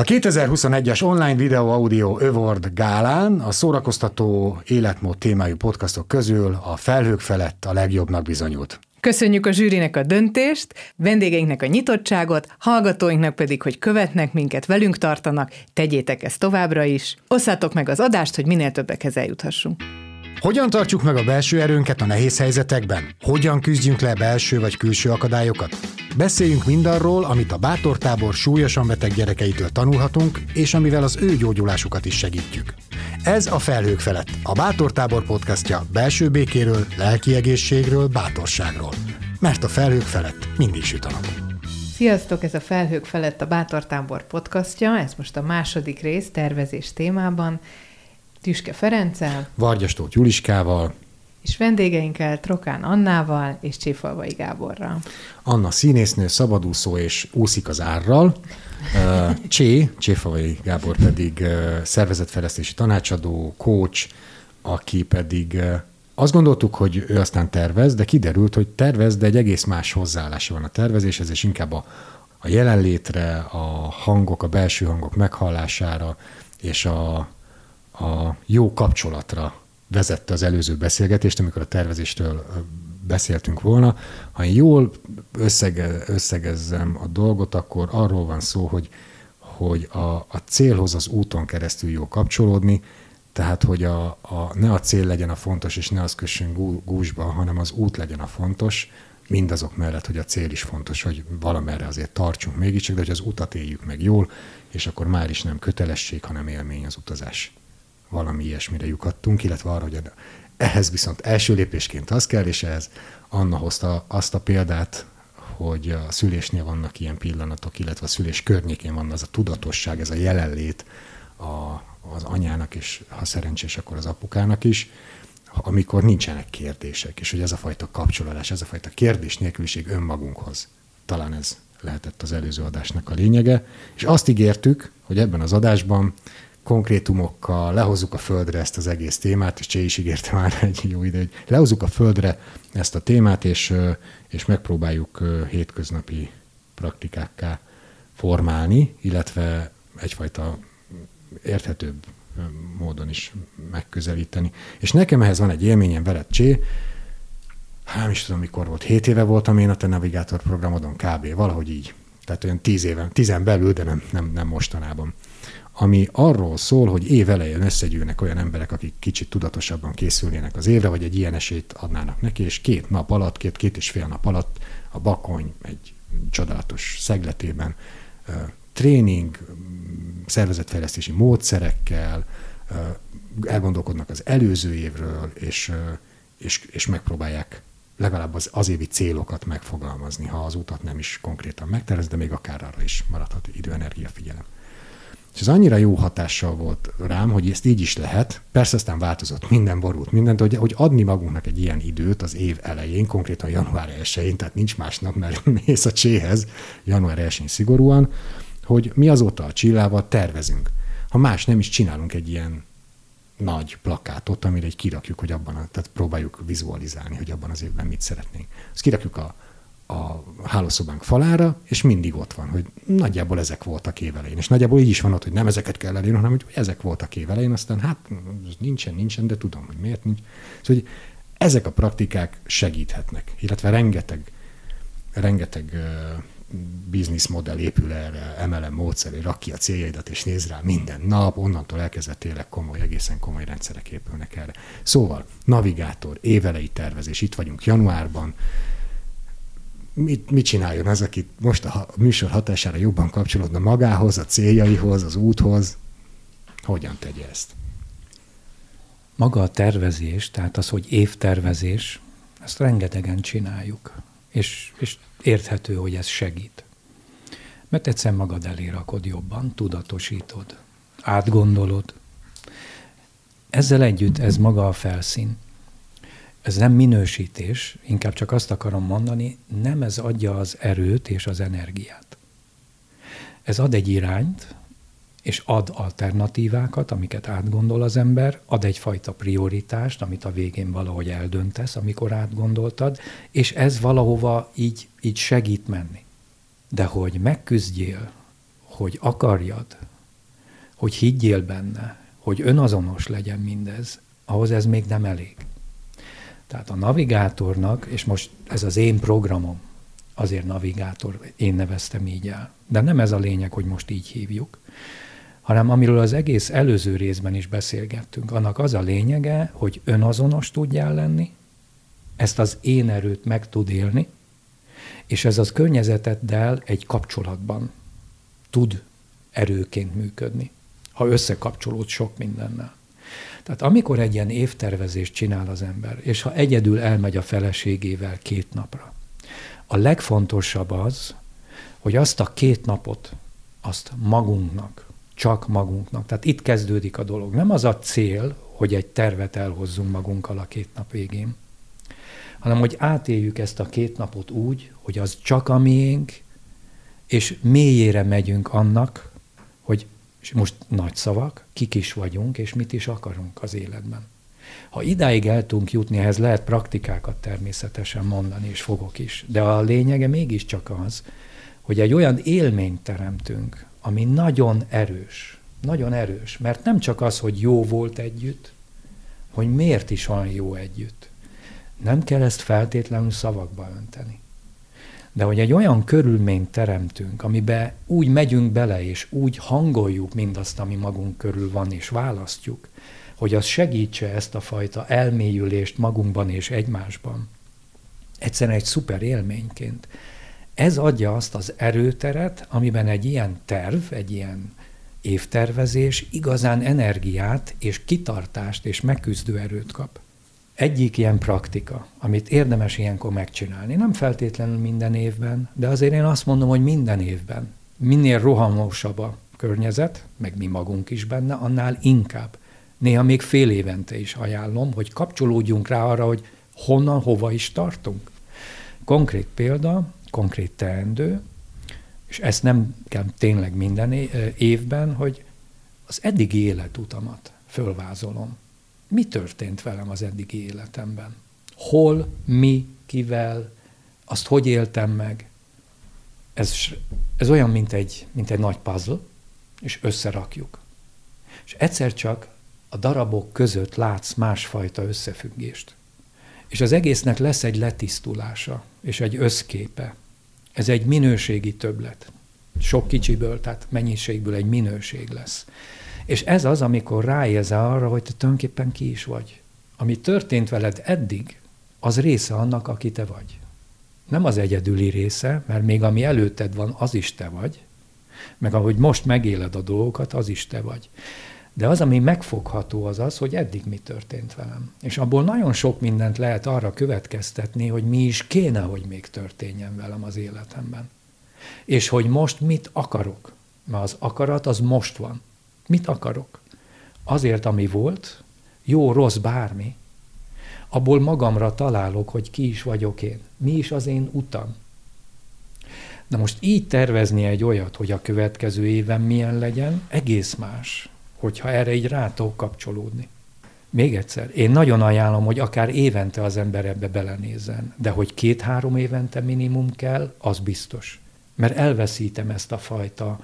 A 2021-es online videó audio Award gálán a szórakoztató életmód témájú podcastok közül a felhők felett a legjobbnak bizonyult. Köszönjük a zsűrinek a döntést, vendégeinknek a nyitottságot, hallgatóinknak pedig, hogy követnek minket, velünk tartanak, tegyétek ezt továbbra is. Osszátok meg az adást, hogy minél többekhez eljuthassunk. Hogyan tartjuk meg a belső erőnket a nehéz helyzetekben? Hogyan küzdjünk le belső vagy külső akadályokat? Beszéljünk mindarról, amit a bátortábor súlyosan beteg gyerekeitől tanulhatunk, és amivel az ő gyógyulásukat is segítjük. Ez a Felhők felett, a Bátortábor podcastja belső békéről, lelki egészségről, bátorságról. Mert a felhők felett mindig süt a nap. Sziasztok, ez a Felhők felett a Bátortábor podcastja, ez most a második rész tervezés témában. Tüske Ferenccel, Vargyastót Juliskával, és vendégeinkkel Trokán Annával és Cséfalvai Gáborral. Anna színésznő, szabadúszó és úszik az árral. Csé, Cséfalvai Gábor pedig szervezetfejlesztési tanácsadó, coach, aki pedig azt gondoltuk, hogy ő aztán tervez, de kiderült, hogy tervez, de egy egész más hozzáállása van a tervezéshez, és inkább a, a jelenlétre, a hangok, a belső hangok meghallására, és a, a jó kapcsolatra vezette az előző beszélgetést, amikor a tervezéstől beszéltünk volna. Ha én jól összege, összegezzem a dolgot, akkor arról van szó, hogy, hogy a, a célhoz az úton keresztül jó kapcsolódni, tehát, hogy a, a, ne a cél legyen a fontos, és ne az kössön gú- gúzsba, hanem az út legyen a fontos, mindazok mellett, hogy a cél is fontos, hogy valamerre azért tartsunk mégiscsak, de hogy az utat éljük meg jól, és akkor már is nem kötelesség, hanem élmény az utazás. Valami ilyesmire lyukadtunk, illetve arra, hogy ehhez viszont első lépésként az kell, és ehhez Anna hozta azt a példát, hogy a szülésnél vannak ilyen pillanatok, illetve a szülés környékén van az a tudatosság, ez a jelenlét a, az anyának, és ha szerencsés, akkor az apukának is, amikor nincsenek kérdések, és hogy ez a fajta kapcsolódás, ez a fajta kérdés nélküliség önmagunkhoz. Talán ez lehetett az előző adásnak a lényege. És azt ígértük, hogy ebben az adásban konkrétumokkal lehozzuk a földre ezt az egész témát, és Csé is ígérte már egy jó ide, hogy lehozzuk a földre ezt a témát, és, és megpróbáljuk hétköznapi praktikákká formálni, illetve egyfajta érthetőbb módon is megközelíteni. És nekem ehhez van egy élményem veled, Csé, hát nem is tudom, mikor volt, 7 éve voltam én a te navigátor programodon kb. Valahogy így. Tehát olyan 10 éven, 10 belül, de nem, nem, nem mostanában. Ami arról szól, hogy év elején összegyűlnek olyan emberek, akik kicsit tudatosabban készülnének az évre, vagy egy ilyen esélyt adnának neki, és két nap alatt, két, két és fél nap alatt a Bakony egy csodálatos szegletében tréning, szervezetfejlesztési módszerekkel, elgondolkodnak az előző évről, és, és, és megpróbálják legalább az, az évi célokat megfogalmazni, ha az utat nem is konkrétan megtervez, de még akár arra is maradhat idő, energia, figyelem. És ez annyira jó hatással volt rám, hogy ezt így is lehet. Persze aztán változott, minden borult, mindent, hogy, hogy adni magunknak egy ilyen időt az év elején, konkrétan január 1-én, tehát nincs másnap, mert mész a cséhez január 1-én szigorúan, hogy mi azóta a csillával tervezünk. Ha más nem is csinálunk egy ilyen nagy plakátot, amire egy kirakjuk, hogy abban, a, tehát próbáljuk vizualizálni, hogy abban az évben mit szeretnénk. Azt kirakjuk a, a hálószobánk falára, és mindig ott van, hogy nagyjából ezek voltak évelején. És nagyjából így is van ott, hogy nem ezeket kell elérni, hanem hogy ezek voltak évelején, aztán hát nincsen, nincsen, de tudom, hogy miért nincs. Szóval, hogy ezek a praktikák segíthetnek, illetve rengeteg, rengeteg bizniszmodell épül erre, MLM módszeré, rak ki a céljaidat, és néz rá minden nap, onnantól elkezdve tényleg komoly, egészen komoly rendszerek épülnek erre. Szóval, navigátor, évelei tervezés, itt vagyunk januárban, mit, mit csináljon az, aki most a műsor hatására jobban kapcsolódna magához, a céljaihoz, az úthoz, hogyan tegye ezt? Maga a tervezés, tehát az, hogy évtervezés, ezt rengetegen csináljuk, és, és érthető, hogy ez segít. Mert egyszer magad elé rakod jobban, tudatosítod, átgondolod. Ezzel együtt ez maga a felszín. Ez nem minősítés, inkább csak azt akarom mondani, nem ez adja az erőt és az energiát. Ez ad egy irányt, és ad alternatívákat, amiket átgondol az ember, ad egyfajta prioritást, amit a végén valahogy eldöntesz, amikor átgondoltad, és ez valahova így, így segít menni. De hogy megküzdjél, hogy akarjad, hogy higgyél benne, hogy önazonos legyen mindez, ahhoz ez még nem elég. Tehát a navigátornak, és most ez az én programom, azért navigátor, én neveztem így el. De nem ez a lényeg, hogy most így hívjuk, hanem amiről az egész előző részben is beszélgettünk. Annak az a lényege, hogy önazonos tudjál lenni, ezt az én erőt meg tud élni, és ez az környezeteddel egy kapcsolatban tud erőként működni, ha összekapcsolód sok mindennel. Tehát amikor egy ilyen évtervezést csinál az ember, és ha egyedül elmegy a feleségével két napra, a legfontosabb az, hogy azt a két napot, azt magunknak, csak magunknak. Tehát itt kezdődik a dolog. Nem az a cél, hogy egy tervet elhozzunk magunkkal a két nap végén, hanem hogy átéljük ezt a két napot úgy, hogy az csak a miénk, és mélyére megyünk annak, és most nagy szavak, kik is vagyunk, és mit is akarunk az életben. Ha idáig el tudunk jutni, ehhez lehet praktikákat természetesen mondani, és fogok is. De a lényege mégiscsak az, hogy egy olyan élményt teremtünk, ami nagyon erős. Nagyon erős. Mert nem csak az, hogy jó volt együtt, hogy miért is van jó együtt. Nem kell ezt feltétlenül szavakba önteni. De hogy egy olyan körülményt teremtünk, amiben úgy megyünk bele, és úgy hangoljuk mindazt, ami magunk körül van, és választjuk, hogy az segítse ezt a fajta elmélyülést magunkban és egymásban. Egyszerűen egy szuper élményként. Ez adja azt az erőteret, amiben egy ilyen terv, egy ilyen évtervezés igazán energiát és kitartást és megküzdő erőt kap. Egyik ilyen praktika, amit érdemes ilyenkor megcsinálni, nem feltétlenül minden évben, de azért én azt mondom, hogy minden évben. Minél rohamosabb a környezet, meg mi magunk is benne, annál inkább. Néha még fél évente is ajánlom, hogy kapcsolódjunk rá arra, hogy honnan, hova is tartunk. Konkrét példa, konkrét teendő, és ezt nem kell tényleg minden évben, hogy az eddigi életutamat fölvázolom. Mi történt velem az eddigi életemben? Hol, mi, kivel, azt hogy éltem meg? Ez, ez olyan, mint egy, mint egy nagy puzzle, és összerakjuk. És egyszer csak a darabok között látsz másfajta összefüggést. És az egésznek lesz egy letisztulása, és egy összképe. Ez egy minőségi többlet. Sok kicsiből, tehát mennyiségből egy minőség lesz. És ez az, amikor ráérsz arra, hogy te tulajdonképpen ki is vagy. Ami történt veled eddig, az része annak, aki te vagy. Nem az egyedüli része, mert még ami előtted van, az is te vagy, meg ahogy most megéled a dolgokat, az is te vagy. De az, ami megfogható, az az, hogy eddig mi történt velem. És abból nagyon sok mindent lehet arra következtetni, hogy mi is kéne, hogy még történjen velem az életemben. És hogy most mit akarok. Mert az akarat az most van. Mit akarok? Azért, ami volt, jó, rossz, bármi, abból magamra találok, hogy ki is vagyok én. Mi is az én utam. Na most így tervezni egy olyat, hogy a következő éven milyen legyen, egész más, hogyha erre így rá kapcsolódni. Még egyszer, én nagyon ajánlom, hogy akár évente az ember ebbe belenézzen, de hogy két-három évente minimum kell, az biztos. Mert elveszítem ezt a fajta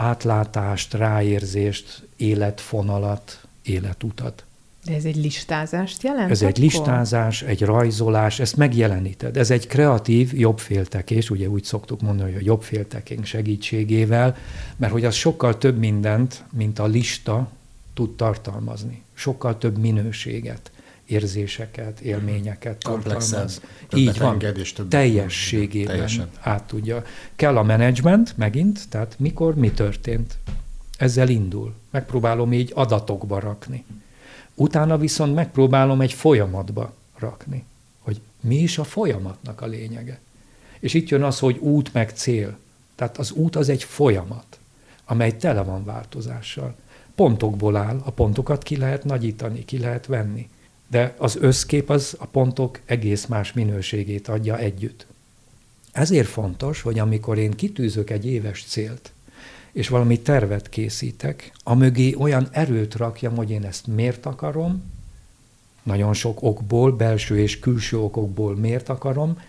átlátást, ráérzést, életfonalat, életutat. De ez egy listázást jelent? Ez akkor? egy listázás, egy rajzolás, ezt megjeleníted. Ez egy kreatív jobbféltekés, ugye úgy szoktuk mondani, hogy a jobbféltekénk segítségével, mert hogy az sokkal több mindent, mint a lista tud tartalmazni. Sokkal több minőséget érzéseket, élményeket tartalmaz. Így van, és több teljességében teljesen. át tudja. Kell a menedzsment megint, tehát mikor, mi történt. Ezzel indul. Megpróbálom így adatokba rakni. Utána viszont megpróbálom egy folyamatba rakni, hogy mi is a folyamatnak a lényege. És itt jön az, hogy út meg cél. Tehát az út az egy folyamat, amely tele van változással. Pontokból áll, a pontokat ki lehet nagyítani, ki lehet venni de az összkép az a pontok egész más minőségét adja együtt. Ezért fontos, hogy amikor én kitűzök egy éves célt, és valami tervet készítek, a mögé olyan erőt rakjam, hogy én ezt miért akarom, nagyon sok okból, belső és külső okokból miért akarom,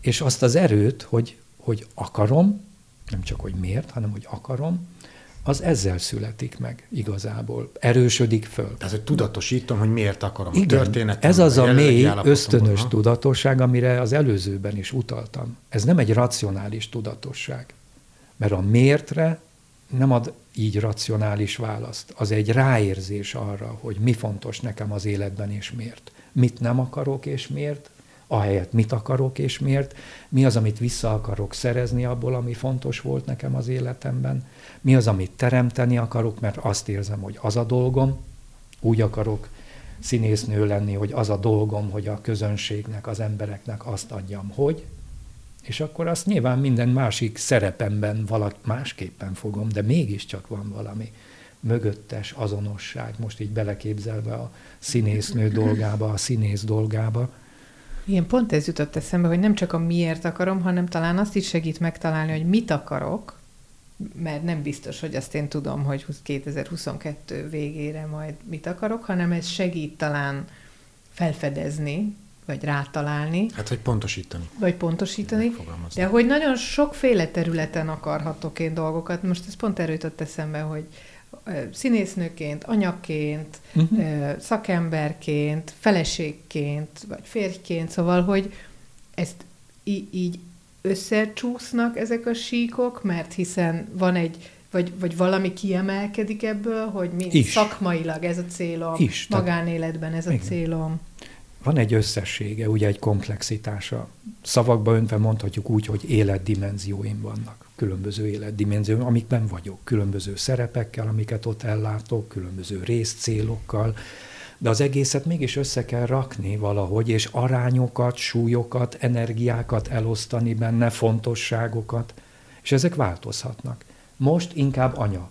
és azt az erőt, hogy, hogy akarom, nem csak hogy miért, hanem hogy akarom, az ezzel születik meg igazából, erősödik föl. Tehát, hogy tudatosítom, hogy miért akarom Igen, a történetem. ez az a mély, ösztönös ha? tudatosság, amire az előzőben is utaltam. Ez nem egy racionális tudatosság, mert a miértre nem ad így racionális választ. Az egy ráérzés arra, hogy mi fontos nekem az életben és miért. Mit nem akarok és miért, ahelyett mit akarok és miért, mi az, amit vissza akarok szerezni abból, ami fontos volt nekem az életemben, mi az, amit teremteni akarok, mert azt érzem, hogy az a dolgom, úgy akarok színésznő lenni, hogy az a dolgom, hogy a közönségnek, az embereknek azt adjam, hogy, és akkor azt nyilván minden másik szerepemben valaki másképpen fogom, de mégiscsak van valami mögöttes azonosság, most így beleképzelve a színésznő dolgába, a színész dolgába. Igen, pont ez jutott eszembe, hogy nem csak a miért akarom, hanem talán azt is segít megtalálni, hogy mit akarok, mert nem biztos, hogy azt én tudom, hogy 2022 végére majd mit akarok, hanem ez segít talán felfedezni, vagy rátalálni. Hát, hogy pontosítani. Vagy pontosítani. De hogy nagyon sokféle területen akarhatok én dolgokat. Most ez pont erőtött eszembe, hogy színésznőként, anyaként, uh-huh. szakemberként, feleségként, vagy férjként, szóval, hogy ezt í- így összecsúsznak ezek a síkok, mert hiszen van egy, vagy, vagy valami kiemelkedik ebből, hogy mi Is. szakmailag ez a célom, Is, magánéletben ez a igen. célom. Van egy összessége, ugye egy komplexitása. Szavakba öntve mondhatjuk úgy, hogy életdimenzióim vannak. Különböző életdimenzióim, amikben vagyok. Különböző szerepekkel, amiket ott ellátok, különböző részcélokkal, de az egészet mégis össze kell rakni valahogy, és arányokat, súlyokat, energiákat elosztani benne, fontosságokat, és ezek változhatnak. Most inkább anya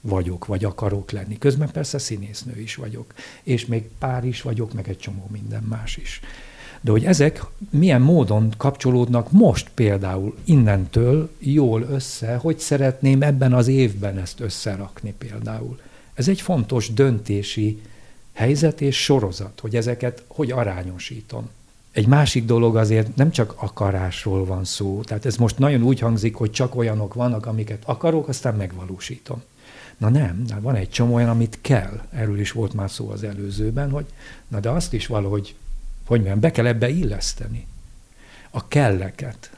vagyok, vagy akarok lenni. Közben persze színésznő is vagyok, és még pár is vagyok, meg egy csomó minden más is. De hogy ezek milyen módon kapcsolódnak most például innentől jól össze, hogy szeretném ebben az évben ezt összerakni például. Ez egy fontos döntési helyzet és sorozat, hogy ezeket hogy arányosítom. Egy másik dolog azért nem csak akarásról van szó, tehát ez most nagyon úgy hangzik, hogy csak olyanok vannak, amiket akarok, aztán megvalósítom. Na nem, na van egy csomó olyan, amit kell. Erről is volt már szó az előzőben, hogy na de azt is valahogy, hogy mondjam, be kell ebbe illeszteni. A kelleket.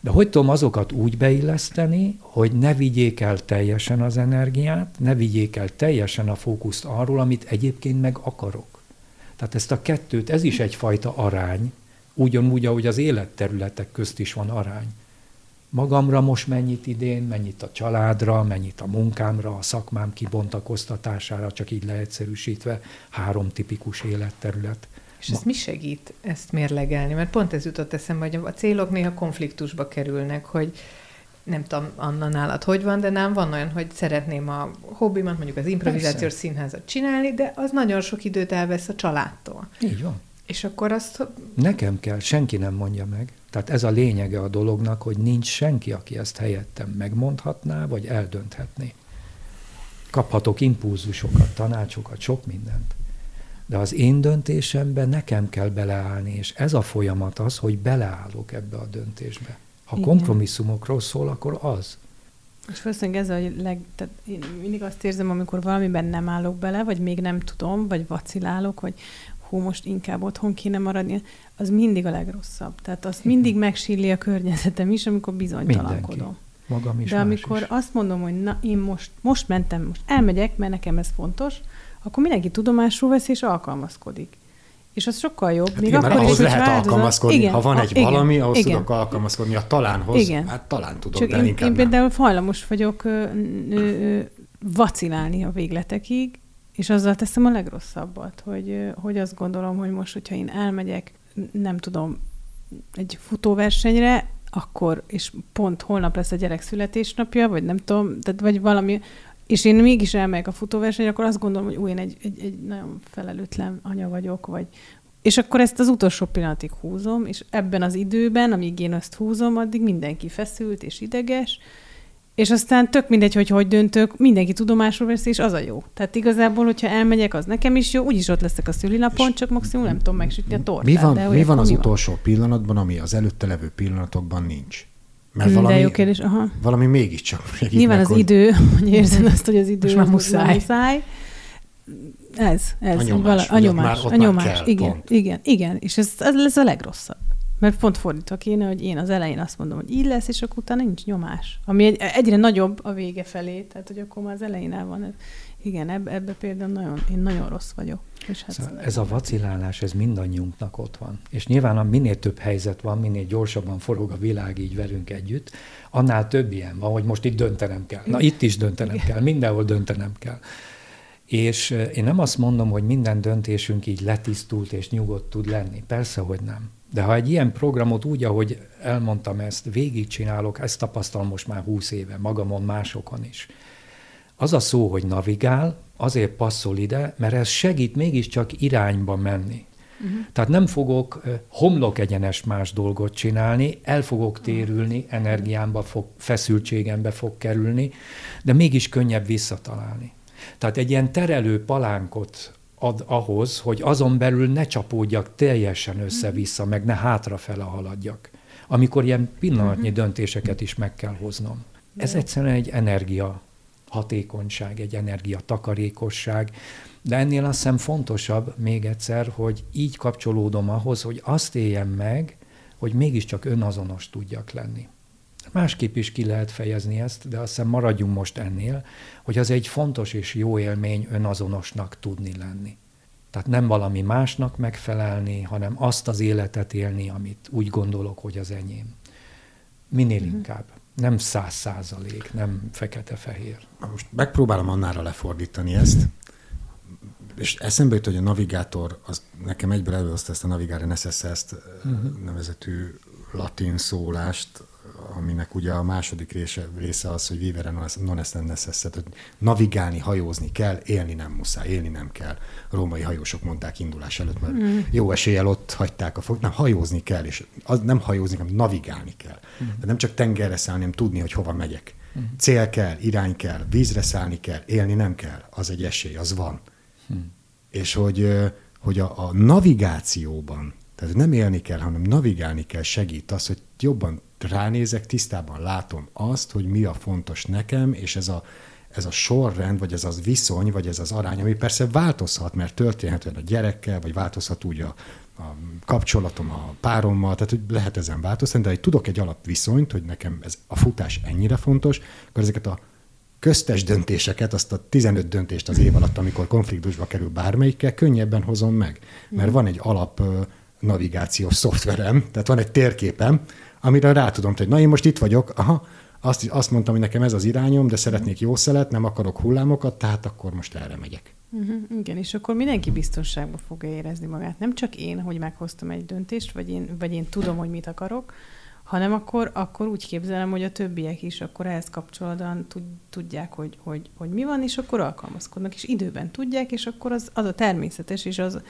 De hogy tudom azokat úgy beilleszteni, hogy ne vigyék el teljesen az energiát, ne vigyék el teljesen a fókuszt arról, amit egyébként meg akarok. Tehát ezt a kettőt, ez is egyfajta arány, ugyanúgy, ahogy az életterületek közt is van arány. Magamra most mennyit idén, mennyit a családra, mennyit a munkámra, a szakmám kibontakoztatására, csak így leegyszerűsítve, három tipikus életterület. És ez mi segít ezt mérlegelni? Mert pont ez jutott eszembe, hogy a célok néha konfliktusba kerülnek, hogy nem tudom, Anna nálad hogy van, de nem van olyan, hogy szeretném a hobbimat, mondjuk az improvizációs Persze. színházat csinálni, de az nagyon sok időt elvesz a családtól. Így van. És akkor azt... Nekem kell, senki nem mondja meg. Tehát ez a lényege a dolognak, hogy nincs senki, aki ezt helyettem megmondhatná, vagy eldönthetné. Kaphatok impulzusokat, tanácsokat, sok mindent. De az én döntésemben nekem kell beleállni, és ez a folyamat az, hogy beleállok ebbe a döntésbe. Ha Igen. kompromisszumokról szól, akkor az. És valószínűleg ez a leg... Tehát én mindig azt érzem, amikor valamiben nem állok bele, vagy még nem tudom, vagy vacilálok, vagy hú, most inkább otthon kéne maradni, az mindig a legrosszabb. Tehát azt mindig megsíli a környezetem is, amikor bizonytalankodom. Mindenki. Magam is, De amikor is. azt mondom, hogy na, én most, most mentem, most elmegyek, mert nekem ez fontos, akkor mindenki tudomásul veszi és alkalmazkodik. És az sokkal jobb. Hát még igen, akkor ahhoz is, lehet változat. alkalmazkodni. Igen, ha van egy igen, valami, ahhoz igen. tudok alkalmazkodni. A talánhoz, igen. hát talán tudok, Csak de én, inkább én például hajlamos vagyok ö, ö, vacilálni a végletekig, és azzal teszem a legrosszabbat, hogy, hogy azt gondolom, hogy most, hogyha én elmegyek, nem tudom, egy futóversenyre, akkor, és pont holnap lesz a gyerek születésnapja, vagy nem tudom, tehát vagy valami, és én mégis elmegyek a futóversenyre, akkor azt gondolom, hogy új, én egy, egy, egy nagyon felelőtlen anya vagyok, vagy, és akkor ezt az utolsó pillanatig húzom, és ebben az időben, amíg én azt húzom, addig mindenki feszült és ideges, és aztán tök mindegy, hogy hogy döntök, mindenki tudomásul veszi, és az a jó. Tehát igazából, hogyha elmegyek, az nekem is jó, úgyis ott leszek a szülinapon, csak maximum nem tudom megsütni a tortát. Mi van, de mi van az mi utolsó van? pillanatban, ami az előtte levő pillanatokban nincs? Mert valami, De jó kérdés, aha. valami mégiscsak segít Nyilván az hogy- idő, hogy érzed azt, hogy az idő Most már muszáj. muszáj. Ez, ez. A nyomás, a ugye, nyomás, már a már nyomás. kell, igen, pont. igen, igen, és ez, ez lesz a legrosszabb. Mert pont fordítva kéne, hogy én az elején azt mondom, hogy így lesz, és akkor utána nincs nyomás. Ami egy, egyre nagyobb a vége felé, tehát hogy akkor már az elején el van. Igen, ebbe, ebbe például nagyon, én nagyon rossz vagyok. És hát Szóval ez a vacilálás, ez mindannyiunknak ott van. És nyilván minél több helyzet van, minél gyorsabban forog a világ így velünk együtt, annál több ilyen van, hogy most itt döntenem kell. Na itt is döntenem kell, mindenhol döntenem kell. És én nem azt mondom, hogy minden döntésünk így letisztult és nyugodt tud lenni. Persze, hogy nem. De ha egy ilyen programot úgy, ahogy elmondtam ezt, végigcsinálok, ezt tapasztalom most már húsz éve, magamon, másokon is. Az a szó, hogy navigál, azért passzol ide, mert ez segít mégiscsak irányba menni. Uh-huh. Tehát nem fogok homlok egyenes más dolgot csinálni, el fogok térülni, energiámba fog, feszültségembe fog kerülni, de mégis könnyebb visszatalálni. Tehát egy ilyen terelő palánkot ad ahhoz, hogy azon belül ne csapódjak teljesen össze-vissza, meg ne hátrafele haladjak. Amikor ilyen pillanatnyi döntéseket is meg kell hoznom. Ez egyszerűen egy energia hatékonyság, egy energia takarékosság, de ennél azt hiszem fontosabb még egyszer, hogy így kapcsolódom ahhoz, hogy azt éljem meg, hogy mégiscsak önazonos tudjak lenni. Másképp is ki lehet fejezni ezt, de azt hiszem maradjunk most ennél, hogy az egy fontos és jó élmény önazonosnak tudni lenni. Tehát nem valami másnak megfelelni, hanem azt az életet élni, amit úgy gondolok, hogy az enyém. Minél uh-huh. inkább. Nem száz százalék, nem fekete-fehér. Most megpróbálom annára lefordítani ezt, és eszembe jut, hogy a navigátor, az nekem egyből előhozta ezt a Navigare Necesse ezt uh-huh. nevezetű latin szólást, aminek ugye a második része, része az, hogy vivere non est necesse, hogy navigálni, hajózni kell, élni nem muszáj, élni nem kell. A római hajósok mondták indulás előtt, mert mm. jó eséllyel ott hagyták a fog, nem, hajózni kell, és az nem hajózni, hanem navigálni kell. Mm. De nem csak tengerre szállni, hanem tudni, hogy hova megyek. Mm. Cél kell, irány kell, vízre szállni kell, élni nem kell, az egy esély, az van. Mm. És hogy, hogy a, a navigációban, tehát nem élni kell, hanem navigálni kell, segít az, hogy jobban ránézek, tisztában látom azt, hogy mi a fontos nekem, és ez a, ez a sorrend, vagy ez az viszony, vagy ez az arány, ami persze változhat, mert történhet olyan a gyerekkel, vagy változhat úgy a, a kapcsolatom a párommal, tehát hogy lehet ezen változtatni, de hogy tudok egy alapviszonyt, hogy nekem ez a futás ennyire fontos, akkor ezeket a köztes döntéseket, azt a 15 döntést az év alatt, amikor konfliktusba kerül bármelyikkel, könnyebben hozom meg. Mert van egy alap navigációs szoftverem, tehát van egy térképem, amire rá tudom, hogy na én most itt vagyok, aha, azt, azt mondtam, hogy nekem ez az irányom, de szeretnék jó szelet, nem akarok hullámokat, tehát akkor most erre megyek. Uh-huh, igen, és akkor mindenki biztonságban fogja érezni magát. Nem csak én, hogy meghoztam egy döntést, vagy én, vagy én tudom, hogy mit akarok, hanem akkor, akkor úgy képzelem, hogy a többiek is akkor ehhez kapcsolódóan tudják, hogy, hogy, hogy mi van, és akkor alkalmazkodnak, és időben tudják, és akkor az, az a természetes, és az,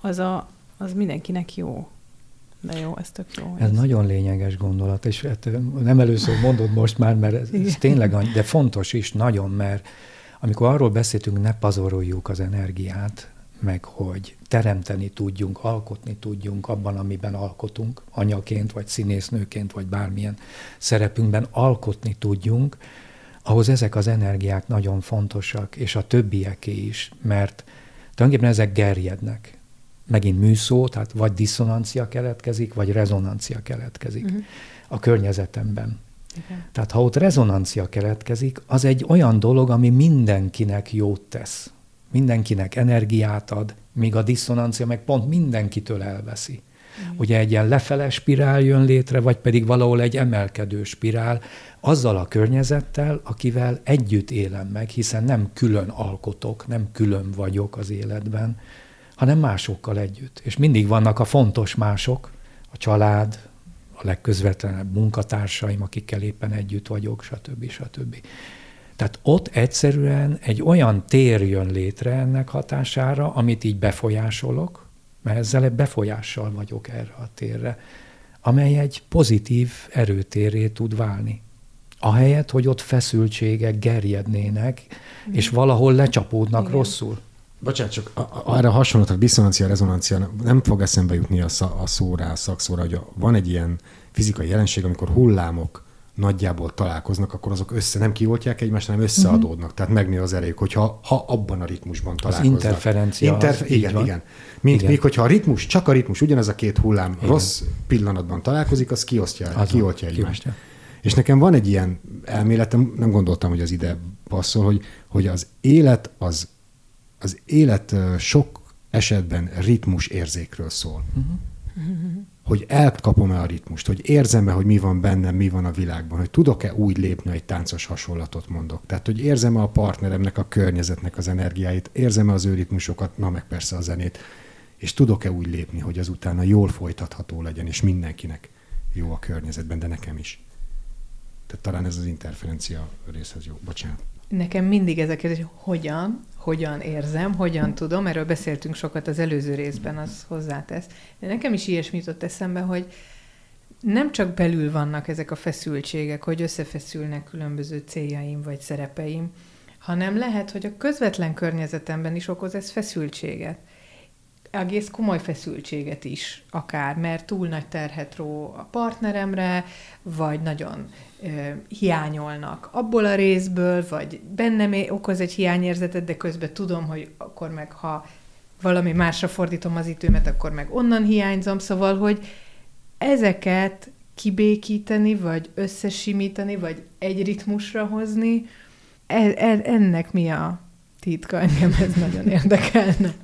az, a, az mindenkinek jó. De jó, ez tök jó. Ez, ez nagyon lényeges gondolat, és hát nem először mondod most már, mert ez, ez tényleg, de fontos is nagyon, mert amikor arról beszéltünk, ne pazaroljuk az energiát, meg hogy teremteni tudjunk, alkotni tudjunk abban, amiben alkotunk, anyaként, vagy színésznőként, vagy bármilyen szerepünkben alkotni tudjunk, ahhoz ezek az energiák nagyon fontosak, és a többieké is, mert tulajdonképpen ezek gerjednek megint műszó, tehát vagy diszonancia keletkezik, vagy rezonancia keletkezik uh-huh. a környezetemben. Okay. Tehát ha ott rezonancia keletkezik, az egy olyan dolog, ami mindenkinek jót tesz. Mindenkinek energiát ad, míg a diszonancia meg pont mindenkitől elveszi. Uh-huh. Ugye egy ilyen lefele spirál jön létre, vagy pedig valahol egy emelkedő spirál, azzal a környezettel, akivel együtt élem meg, hiszen nem külön alkotok, nem külön vagyok az életben, hanem másokkal együtt. És mindig vannak a fontos mások, a család, a legközvetlenebb munkatársaim, akikkel éppen együtt vagyok, stb. stb. Tehát ott egyszerűen egy olyan tér jön létre ennek hatására, amit így befolyásolok, mert ezzel befolyással vagyok erre a térre, amely egy pozitív erőtérré tud válni. Ahelyett, hogy ott feszültségek gerjednének, mm. és valahol lecsapódnak Igen. rosszul. Bocsánat, csak arra hasonlott, a diszonancia, rezonancia, nem fog eszembe jutni a, a szóra, a szakszóra, hogy van egy ilyen fizikai jelenség, amikor hullámok nagyjából találkoznak, akkor azok össze nem kioltják egymást, hanem összeadódnak. Uh-huh. Tehát megnő az erejük, hogyha ha abban a ritmusban találkoznak. Az interferencia. Interf- az igen, igen. Mint igen. még hogyha a ritmus, csak a ritmus, ugyanez a két hullám igen. rossz pillanatban találkozik, az kiosztja, az kioltja egymást. Kioltja. És nekem van egy ilyen elméletem, nem gondoltam, hogy az ide passzol, hogy, hogy az élet az, az élet sok esetben ritmus érzékről szól. Uh-huh. Hogy elkapom-e a ritmust, hogy érzem-e, hogy mi van bennem, mi van a világban, hogy tudok-e úgy lépni, egy táncos hasonlatot mondok. Tehát, hogy érzem-e a partneremnek, a környezetnek az energiáit, érzem-e az ő ritmusokat, na meg persze a zenét, és tudok-e úgy lépni, hogy az utána jól folytatható legyen, és mindenkinek jó a környezetben, de nekem is. Tehát talán ez az interferencia részhez jó. Bocsánat. Nekem mindig ez a kérdés, hogy hogyan, hogyan érzem, hogyan tudom, erről beszéltünk sokat az előző részben, az hozzátesz. De nekem is ilyesmit jutott eszembe, hogy nem csak belül vannak ezek a feszültségek, hogy összefeszülnek különböző céljaim vagy szerepeim, hanem lehet, hogy a közvetlen környezetemben is okoz ez feszültséget egész komoly feszültséget is akár, mert túl nagy terhet ró a partneremre, vagy nagyon ö, hiányolnak abból a részből, vagy bennem okoz egy hiányérzetet, de közben tudom, hogy akkor meg ha valami másra fordítom az időmet, akkor meg onnan hiányzom, szóval, hogy ezeket kibékíteni, vagy összesimítani, vagy egy ritmusra hozni, e, e, ennek mi a titka? Engem ez nagyon érdekelne.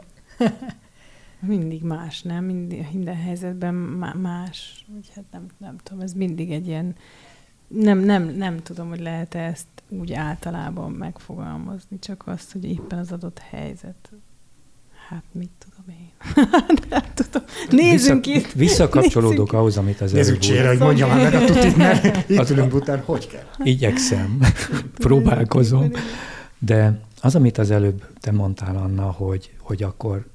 Mindig más, nem? Mindig, minden helyzetben más. Úgy, hát nem, nem tudom, ez mindig egy ilyen... Nem, nem, nem tudom, hogy lehet ezt úgy általában megfogalmazni, csak azt, hogy éppen az adott helyzet. Hát mit tudom én. nem tudom. Nézzünk Vissza, itt. Visszakapcsolódok nézzünk. ahhoz, amit az előbb Nézzük hogy mondjam már meg a tutit, mert itt ülünk után, hogy kell. Igyekszem, próbálkozom. De az, amit az előbb te mondtál, Anna, hogy, hogy akkor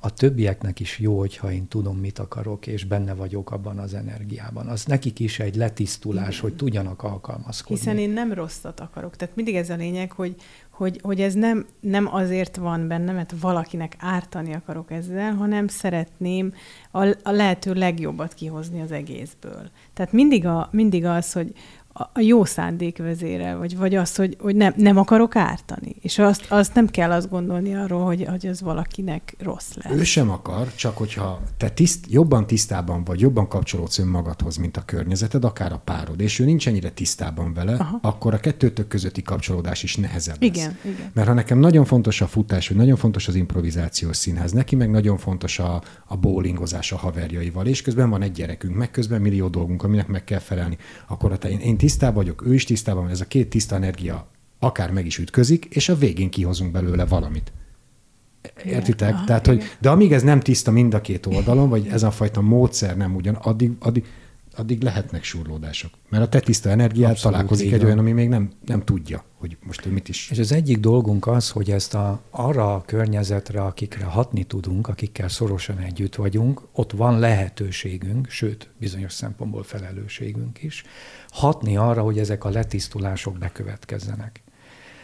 a többieknek is jó, hogyha én tudom, mit akarok, és benne vagyok abban az energiában. Az nekik is egy letisztulás, Igen. hogy tudjanak alkalmazkodni. Hiszen én nem rosszat akarok. Tehát mindig ez a lényeg, hogy, hogy, hogy ez nem, nem azért van benne, mert valakinek ártani akarok ezzel, hanem szeretném a, a lehető legjobbat kihozni az egészből. Tehát mindig, a, mindig az, hogy, a jó szándék vezére, vagy, vagy az, hogy, hogy nem, nem akarok ártani. És azt, azt nem kell azt gondolni arról, hogy, hogy az valakinek rossz lesz. Ő sem akar, csak hogyha te tiszt, jobban tisztában vagy, jobban kapcsolódsz önmagadhoz, mint a környezeted, akár a párod, és ő nincs ennyire tisztában vele, Aha. akkor a kettőtök közötti kapcsolódás is nehezebb lesz. Igen, igen. Mert ha nekem nagyon fontos a futás, vagy nagyon fontos az improvizációs színház, neki meg nagyon fontos a, a bowlingozás a haverjaival, és közben van egy gyerekünk, meg közben millió dolgunk, aminek meg kell felelni, akkor ha én, én tisztában vagyok, ő is tisztában van, ez a két tiszta energia akár meg is ütközik, és a végén kihozunk belőle valamit. Értitek? Igen. Tehát, hogy, de amíg ez nem tiszta mind a két oldalon, vagy ez a fajta módszer nem ugyan, addig, addig, addig lehetnek surlódások. Mert a te tiszta energiát Abszolút, találkozik egy olyan, ami még nem, nem tudja, hogy most ő mit is. És az egyik dolgunk az, hogy ezt a, arra a környezetre, akikre hatni tudunk, akikkel szorosan együtt vagyunk, ott van lehetőségünk, sőt, bizonyos szempontból felelősségünk is, hatni arra, hogy ezek a letisztulások bekövetkezzenek.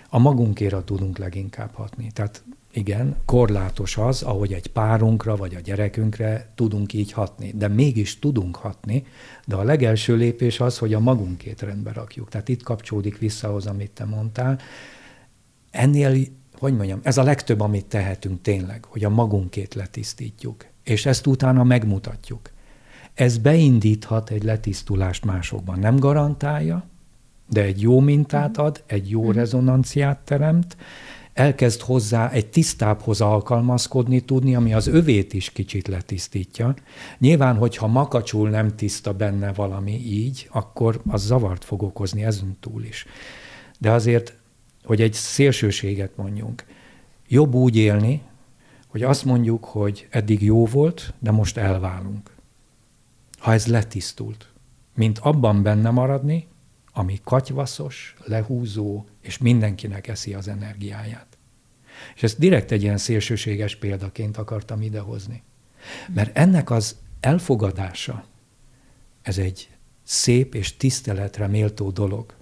A magunkéra tudunk leginkább hatni. Tehát igen, korlátos az, ahogy egy párunkra vagy a gyerekünkre tudunk így hatni, de mégis tudunk hatni, de a legelső lépés az, hogy a magunkét rendbe rakjuk. Tehát itt kapcsolódik vissza ahhoz, amit te mondtál. Ennél, hogy mondjam, ez a legtöbb, amit tehetünk tényleg, hogy a magunkét letisztítjuk, és ezt utána megmutatjuk. Ez beindíthat egy letisztulást másokban. Nem garantálja, de egy jó mintát ad, egy jó mhm. rezonanciát teremt, elkezd hozzá egy tisztábbhoz alkalmazkodni tudni, ami az övét is kicsit letisztítja. Nyilván, hogyha makacsul nem tiszta benne valami így, akkor az zavart fog okozni ezen túl is. De azért, hogy egy szélsőséget mondjunk, jobb úgy élni, hogy azt mondjuk, hogy eddig jó volt, de most elválunk. Ha ez letisztult, mint abban benne maradni, ami katyvaszos, lehúzó, és mindenkinek eszi az energiáját. És ezt direkt egy ilyen szélsőséges példaként akartam idehozni. Mert ennek az elfogadása, ez egy szép és tiszteletre méltó dolog,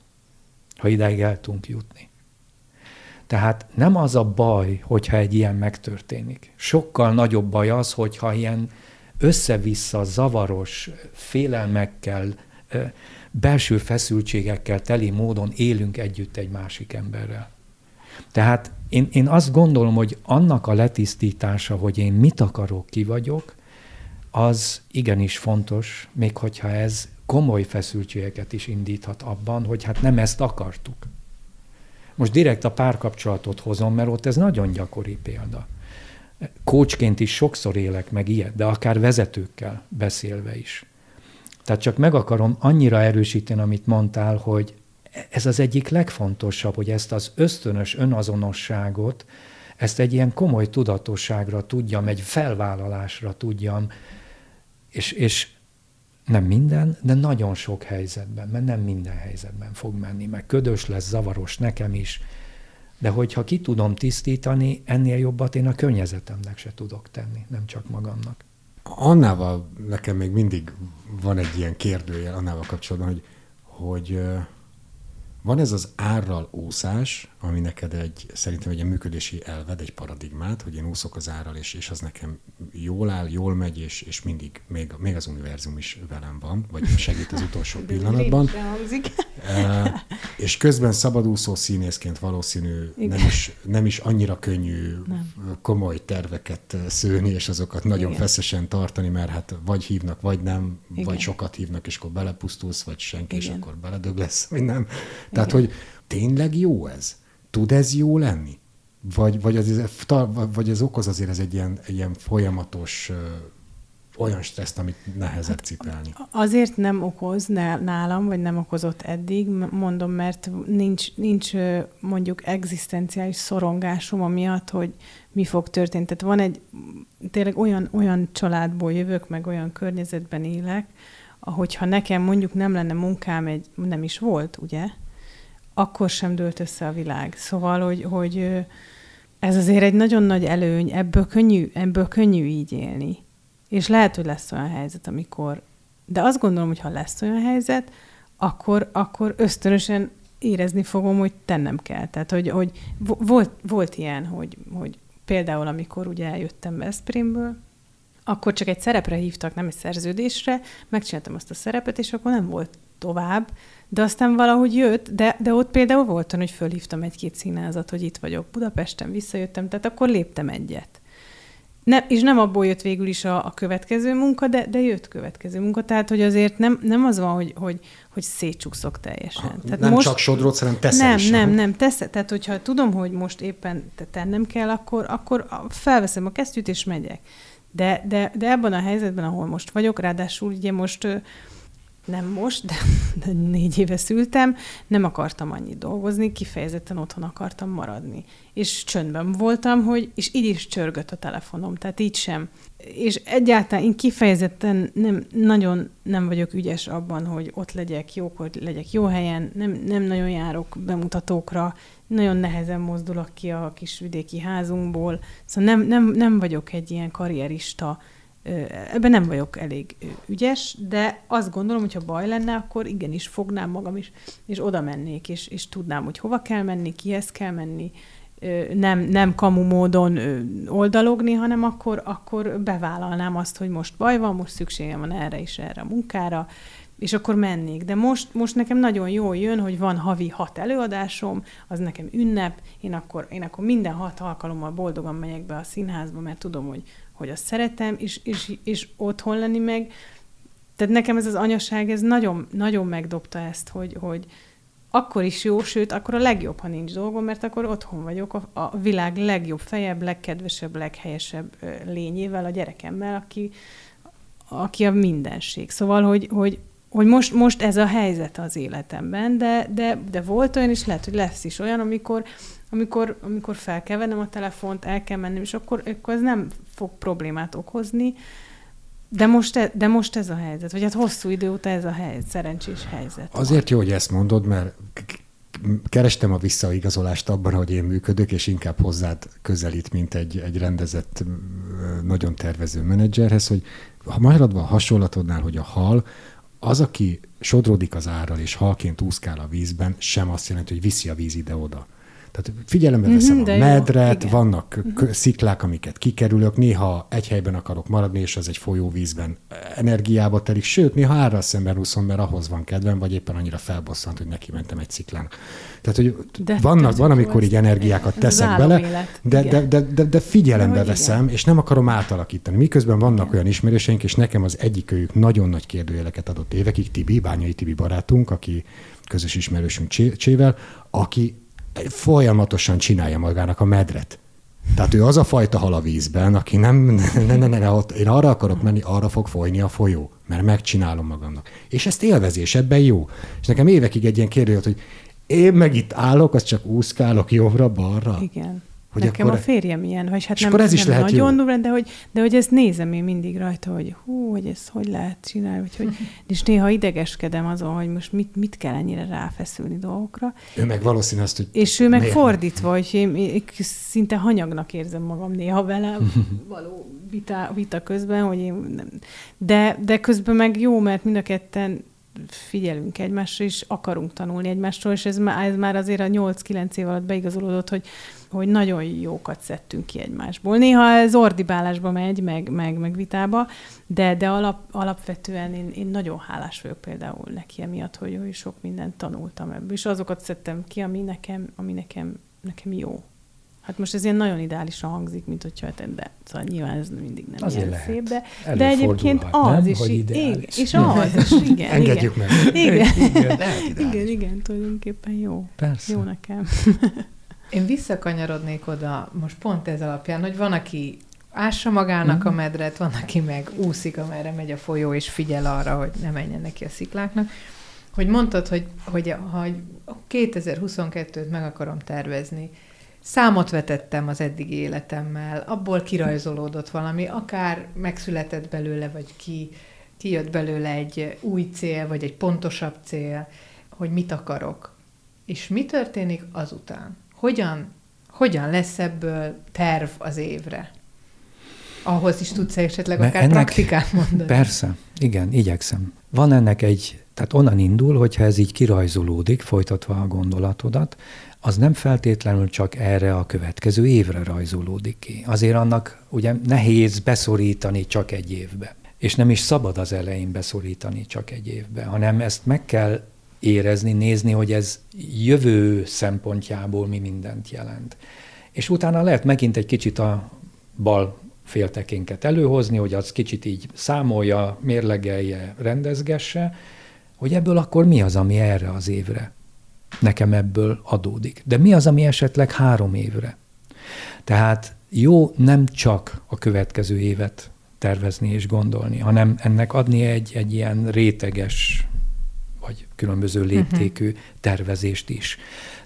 ha ideig el tudunk jutni. Tehát nem az a baj, hogyha egy ilyen megtörténik. Sokkal nagyobb baj az, hogyha ilyen össze-vissza zavaros félelmekkel belső feszültségekkel teli módon élünk együtt egy másik emberrel. Tehát én, én azt gondolom, hogy annak a letisztítása, hogy én mit akarok, ki vagyok, az igenis fontos, még hogyha ez komoly feszültségeket is indíthat abban, hogy hát nem ezt akartuk. Most direkt a párkapcsolatot hozom, mert ott ez nagyon gyakori példa. Kócsként is sokszor élek meg ilyet, de akár vezetőkkel beszélve is. Tehát csak meg akarom annyira erősíteni, amit mondtál, hogy ez az egyik legfontosabb, hogy ezt az ösztönös önazonosságot, ezt egy ilyen komoly tudatosságra tudjam, egy felvállalásra tudjam, és, és nem minden, de nagyon sok helyzetben, mert nem minden helyzetben fog menni, meg ködös lesz, zavaros nekem is, de hogyha ki tudom tisztítani, ennél jobbat én a környezetemnek se tudok tenni, nem csak magamnak. Annával nekem még mindig van egy ilyen kérdőjel annával kapcsolatban, hogy, hogy van ez az árral úszás, ami neked egy, szerintem egy működési elved, egy paradigmát, hogy én úszok az árral, és, és az nekem jól áll, jól megy, és, és mindig, még, még az univerzum is velem van, vagy segít az utolsó pillanatban. E, és közben szabadúszó színészként valószínű nem is, nem is annyira könnyű nem. komoly terveket szőni, és azokat nagyon Igen. feszesen tartani, mert hát vagy hívnak, vagy nem, Igen. vagy sokat hívnak, és akkor belepusztulsz, vagy senki, Igen. és akkor beledög lesz, vagy nem. Tehát, hogy tényleg jó ez? Tud ez jó lenni? Vagy, vagy, az, vagy ez okoz azért ez egy ilyen, egy ilyen folyamatos olyan stresszt, amit nehezebb hát cipelni. Azért nem okoz nálam, vagy nem okozott eddig, mondom, mert nincs, nincs mondjuk egzisztenciális szorongásom amiatt, hogy mi fog történni. Tehát van egy, tényleg olyan, olyan családból jövök, meg olyan környezetben élek, ahogyha nekem mondjuk nem lenne munkám, egy, nem is volt, ugye? Akkor sem dőlt össze a világ. Szóval, hogy, hogy ez azért egy nagyon nagy előny, ebből könnyű, ebből könnyű így élni. És lehet, hogy lesz olyan helyzet, amikor... De azt gondolom, hogy ha lesz olyan helyzet, akkor, akkor ösztönösen érezni fogom, hogy tennem kell. Tehát, hogy, hogy volt, volt ilyen, hogy, hogy például amikor ugye eljöttem Veszprémből, akkor csak egy szerepre hívtak, nem egy szerződésre, megcsináltam azt a szerepet, és akkor nem volt tovább, de aztán valahogy jött, de, de ott például volt olyan, hogy fölhívtam egy-két színázat, hogy itt vagyok Budapesten, visszajöttem, tehát akkor léptem egyet. Ne, és nem abból jött végül is a, a következő munka, de, de jött következő munka, tehát hogy azért nem, nem az van, hogy, hogy, hogy szétcsúszok teljesen. Ha, tehát nem most, csak sodrodsz, hanem teszel Nem, is, nem, nem, tesz, tehát hogyha tudom, hogy most éppen tennem kell, akkor, akkor felveszem a kesztyűt és megyek. De, de, de ebben a helyzetben, ahol most vagyok, ráadásul ugye most nem most, de, de négy éve szültem, nem akartam annyit dolgozni, kifejezetten otthon akartam maradni. És csöndben voltam, hogy, és így is csörgött a telefonom, tehát így sem. És egyáltalán én kifejezetten nem, nagyon nem vagyok ügyes abban, hogy ott legyek, hogy legyek jó helyen, nem, nem nagyon járok bemutatókra, nagyon nehezen mozdulok ki a kis vidéki házunkból, szóval nem, nem, nem vagyok egy ilyen karrierista, Ebben nem vagyok elég ügyes, de azt gondolom, hogy ha baj lenne, akkor igenis fognám magam is, és oda mennék, és, és tudnám, hogy hova kell menni, kihez kell menni, nem, nem kamu módon oldalogni, hanem akkor, akkor bevállalnám azt, hogy most baj van, most szükségem van erre is, erre a munkára, és akkor mennék. De most, most nekem nagyon jól jön, hogy van havi hat előadásom, az nekem ünnep, én akkor, én akkor minden hat alkalommal boldogan megyek be a színházba, mert tudom, hogy hogy azt szeretem, és, és, és otthon lenni meg. Tehát nekem ez az anyaság, ez nagyon, nagyon megdobta ezt, hogy, hogy akkor is jó, sőt, akkor a legjobb, ha nincs dolgom, mert akkor otthon vagyok a, a világ legjobb, fejebb, legkedvesebb, leghelyesebb lényével, a gyerekemmel, aki, aki a mindenség. Szóval, hogy, hogy, hogy most, most ez a helyzet az életemben, de, de, de volt olyan, és lehet, hogy lesz is olyan, amikor amikor, amikor fel kell vennem a telefont, el kell mennem, és akkor, akkor ez nem fog problémát okozni, de most, e, de most ez a helyzet, vagy hát hosszú idő után ez a helyzet, szerencsés helyzet. Azért jó, hogy ezt mondod, mert kerestem a visszaigazolást abban, hogy én működök, és inkább hozzád közelít, mint egy, egy rendezett, nagyon tervező menedzserhez, hogy maradva a hasonlatodnál, hogy a hal, az, aki sodródik az árral, és halként úszkál a vízben, sem azt jelenti, hogy viszi a víz ide-oda. Tehát figyelembe veszem Mhm, de a jó, medret, igen. vannak uh-huh. sziklák, amiket kikerülök, néha egy helyben akarok maradni, és az egy folyóvízben energiába telik, sőt, néha árral szemben úszom, mert ahhoz van kedvem, vagy éppen annyira felbosszant, hogy neki mentem egy sziklán. Tehát, hogy De vannak, van, jó, amikor így energiákat teszek bele, de, de, igen. de, de, de figyelembe De veszem, igen. és nem akarom átalakítani. Miközben vannak olyan ismerőseink, és nekem az egyik őjük nagyon nagy kérdőjeleket adott évekig, Tibi, Bányai Tibi barátunk, aki közös ismerősünk Csé- Csével, aki folyamatosan csinálja magának a medret. Tehát ő az a fajta hal a vízben, aki nem, ne, ne, ne, ne, ott, én arra akarok menni, arra fog folyni a folyó, mert megcsinálom magamnak. És ezt élvezés, ebben jó. És nekem évekig egy ilyen kérdő hogy én meg itt állok, az csak úszkálok jobbra-balra. Igen. Hogy Nekem akkor- a férjem ilyen, vagy hát És nem, ez is nem lehet nagyon jó. durván, de hogy, de hogy ezt nézem én mindig rajta, hogy hú, hogy ezt hogy lehet csinálni, vagy hogy, és néha idegeskedem azon, hogy most mit, mit kell ennyire ráfeszülni dolgokra, Ő meg valószínű azt, hogy és ő meg miért? fordítva, hogy én, én szinte hanyagnak érzem magam néha vele való vita, vita közben, hogy én nem. De, de közben meg jó, mert mind a ketten figyelünk egymásra, és akarunk tanulni egymástól, és ez már, ez már azért a 8-9 év alatt beigazolódott, hogy, hogy nagyon jókat szedtünk ki egymásból. Néha ez ordibálásba megy, meg, meg, meg vitába, de, de alap, alapvetően én, én nagyon hálás vagyok például neki emiatt, hogy, hogy sok mindent tanultam ebből, és azokat szedtem ki, ami nekem, ami nekem, nekem jó. Hát most ez ilyen nagyon ideálisan hangzik, mint hogyha te, de szóval nyilván ez mindig nem Azért ilyen lehet. szép, de, de egyébként az nem? is, Hogy ideális. és az is, igen. Engedjük igen. meg. Igen. Igen. Ideális. igen, igen, tulajdonképpen jó. Persze. Jó nekem. Én visszakanyarodnék oda most pont ez alapján, hogy van, aki ássa magának a medret, van, aki meg úszik, amerre megy a folyó, és figyel arra, hogy ne menjen neki a szikláknak. Hogy mondtad, hogy, hogy ha 2022-t meg akarom tervezni, számot vetettem az eddigi életemmel, abból kirajzolódott valami, akár megszületett belőle, vagy ki, kijött belőle egy új cél, vagy egy pontosabb cél, hogy mit akarok. És mi történik azután? Hogyan, hogyan lesz ebből terv az évre? Ahhoz is tudsz esetleg Mert akár ennek- praktikát mondani. Persze, igen, igyekszem. Van ennek egy, tehát onnan indul, hogyha ez így kirajzolódik, folytatva a gondolatodat, az nem feltétlenül csak erre a következő évre rajzolódik ki. Azért annak ugye nehéz beszorítani csak egy évbe. És nem is szabad az elején beszorítani csak egy évbe, hanem ezt meg kell érezni, nézni, hogy ez jövő szempontjából mi mindent jelent. És utána lehet megint egy kicsit a bal féltekénket előhozni, hogy az kicsit így számolja, mérlegelje, rendezgesse, hogy ebből akkor mi az, ami erre az évre nekem ebből adódik. De mi az, ami esetleg három évre? Tehát jó nem csak a következő évet tervezni és gondolni, hanem ennek adni egy, egy ilyen réteges vagy különböző léptékű uh-huh. tervezést is.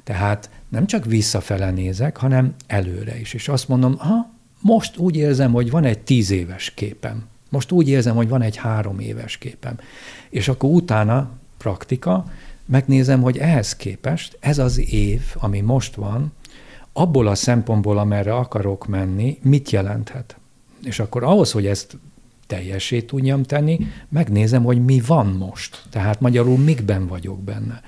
Tehát nem csak visszafele nézek, hanem előre is. És azt mondom, ha most úgy érzem, hogy van egy tíz éves képem, most úgy érzem, hogy van egy három éves képem. És akkor utána praktika, megnézem, hogy ehhez képest ez az év, ami most van, abból a szempontból, amerre akarok menni, mit jelenthet. És akkor ahhoz, hogy ezt teljesé tudjam tenni, megnézem, hogy mi van most. Tehát magyarul mikben vagyok benne.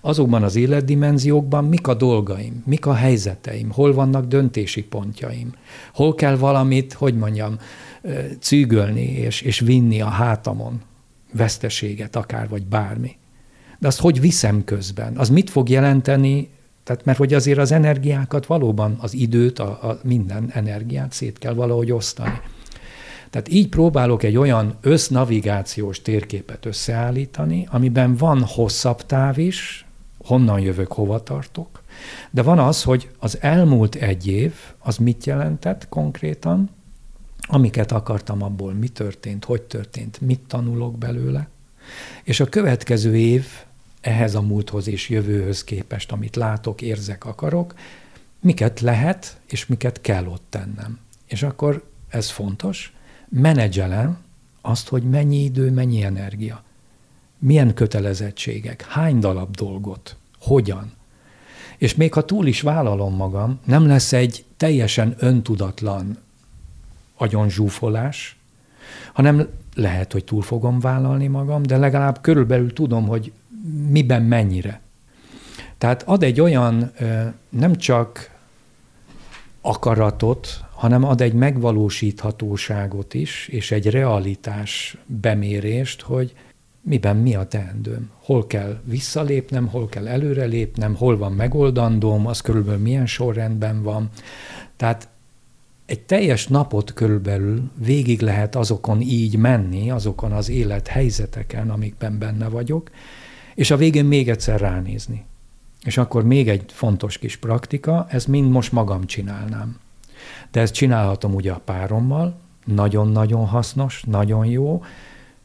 Azokban az életdimenziókban mik a dolgaim, mik a helyzeteim, hol vannak döntési pontjaim, hol kell valamit, hogy mondjam, cűgölni és, és vinni a hátamon, veszteséget akár, vagy bármi. De azt hogy viszem közben? Az mit fog jelenteni? Tehát, mert hogy azért az energiákat valóban, az időt, a, a minden energiát szét kell valahogy osztani. Tehát így próbálok egy olyan össznavigációs térképet összeállítani, amiben van hosszabb táv is, honnan jövök, hova tartok, de van az, hogy az elmúlt egy év, az mit jelentett konkrétan, amiket akartam abból, mi történt, hogy történt, mit tanulok belőle, és a következő év ehhez a múlthoz és jövőhöz képest, amit látok, érzek, akarok, miket lehet és miket kell ott tennem. És akkor ez fontos, menedzselem azt, hogy mennyi idő, mennyi energia, milyen kötelezettségek, hány darab dolgot, hogyan. És még ha túl is vállalom magam, nem lesz egy teljesen öntudatlan agyonzsúfolás, hanem lehet, hogy túl fogom vállalni magam, de legalább körülbelül tudom, hogy miben mennyire. Tehát ad egy olyan nem csak akaratot, hanem ad egy megvalósíthatóságot is, és egy realitás bemérést, hogy miben mi a teendőm. Hol kell visszalépnem, hol kell előrelépnem, hol van megoldandóm, az körülbelül milyen sorrendben van. Tehát egy teljes napot körülbelül végig lehet azokon így menni, azokon az élethelyzeteken, amikben benne vagyok, és a végén még egyszer ránézni. És akkor még egy fontos kis praktika, ezt mind most magam csinálnám. De ezt csinálhatom ugye a párommal, nagyon-nagyon hasznos, nagyon jó,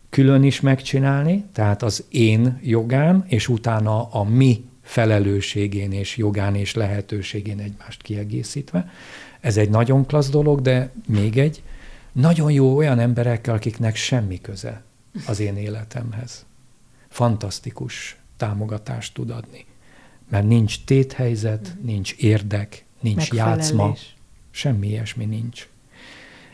külön is megcsinálni, tehát az én jogán, és utána a mi felelősségén és jogán és lehetőségén egymást kiegészítve. Ez egy nagyon klassz dolog, de még egy, nagyon jó olyan emberekkel, akiknek semmi köze az én életemhez. Fantasztikus támogatást tud adni. Mert nincs téthelyzet, nincs érdek, nincs játszma, semmi ilyesmi nincs.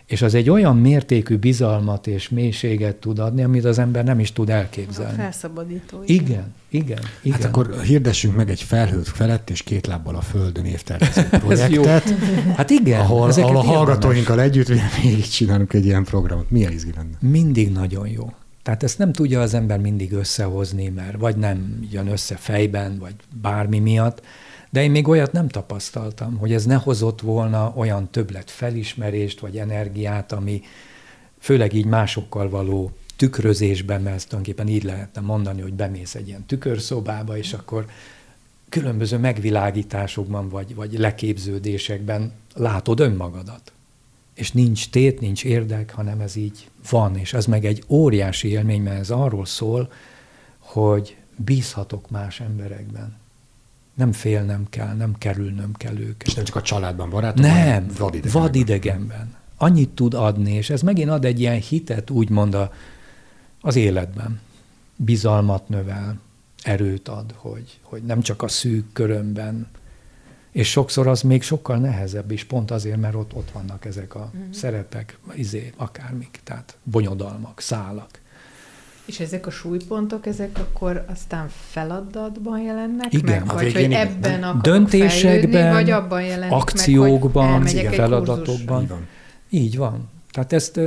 És az egy olyan mértékű bizalmat és mélységet tud adni, amit az ember nem is tud elképzelni. A felszabadító. Igen, igen, igen. igen. Hát akkor hirdessünk meg egy felhőt felett és két lábbal a földön évtervező projektet. hát igen. Ahol, ahol a hallgatóinkkal együtt végig csinálunk egy ilyen programot. Milyen izgi lenne? Mindig nagyon jó. Tehát ezt nem tudja az ember mindig összehozni, mert vagy nem jön össze fejben, vagy bármi miatt, de én még olyat nem tapasztaltam, hogy ez ne hozott volna olyan többlet felismerést vagy energiát, ami főleg így másokkal való tükrözésben, mert ezt tulajdonképpen így lehetne mondani, hogy bemész egy ilyen tükörszobába, és akkor különböző megvilágításokban vagy, vagy leképződésekben látod önmagadat. És nincs tét, nincs érdek, hanem ez így van, és ez meg egy óriási élmény, mert ez arról szól, hogy bízhatok más emberekben nem félnem kell, nem kerülnöm kell őket. És nem csak a családban, barátokban, nem, vadidegenben. vadidegenben. Annyit tud adni, és ez megint ad egy ilyen hitet, úgymond a, az életben. Bizalmat növel, erőt ad, hogy, hogy nem csak a szűk körömben, és sokszor az még sokkal nehezebb is, pont azért, mert ott, ott vannak ezek a uh-huh. szerepek, izé, akármik, tehát bonyodalmak, szálak. És ezek a súlypontok, ezek akkor aztán feladatban jelennek igen, meg? Vagy hogy ebben akarok Döntésekben, fejlődni, vagy abban jelennek akciókban, meg, igen, feladatokban. Így van. így van. Tehát ezt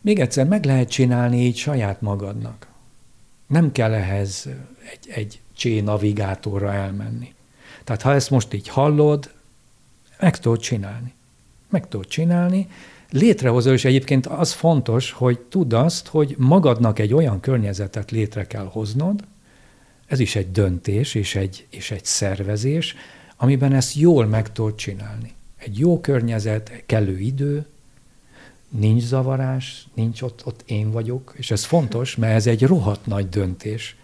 még egyszer meg lehet csinálni így saját magadnak. Nem kell ehhez egy, egy csé navigátorra elmenni. Tehát ha ezt most így hallod, meg tudod csinálni. Meg tudod csinálni, létrehozó, és egyébként az fontos, hogy tudd azt, hogy magadnak egy olyan környezetet létre kell hoznod, ez is egy döntés és egy, és egy szervezés, amiben ezt jól meg tudod csinálni. Egy jó környezet, kellő idő, nincs zavarás, nincs ott, ott én vagyok, és ez fontos, mert ez egy rohadt nagy döntés.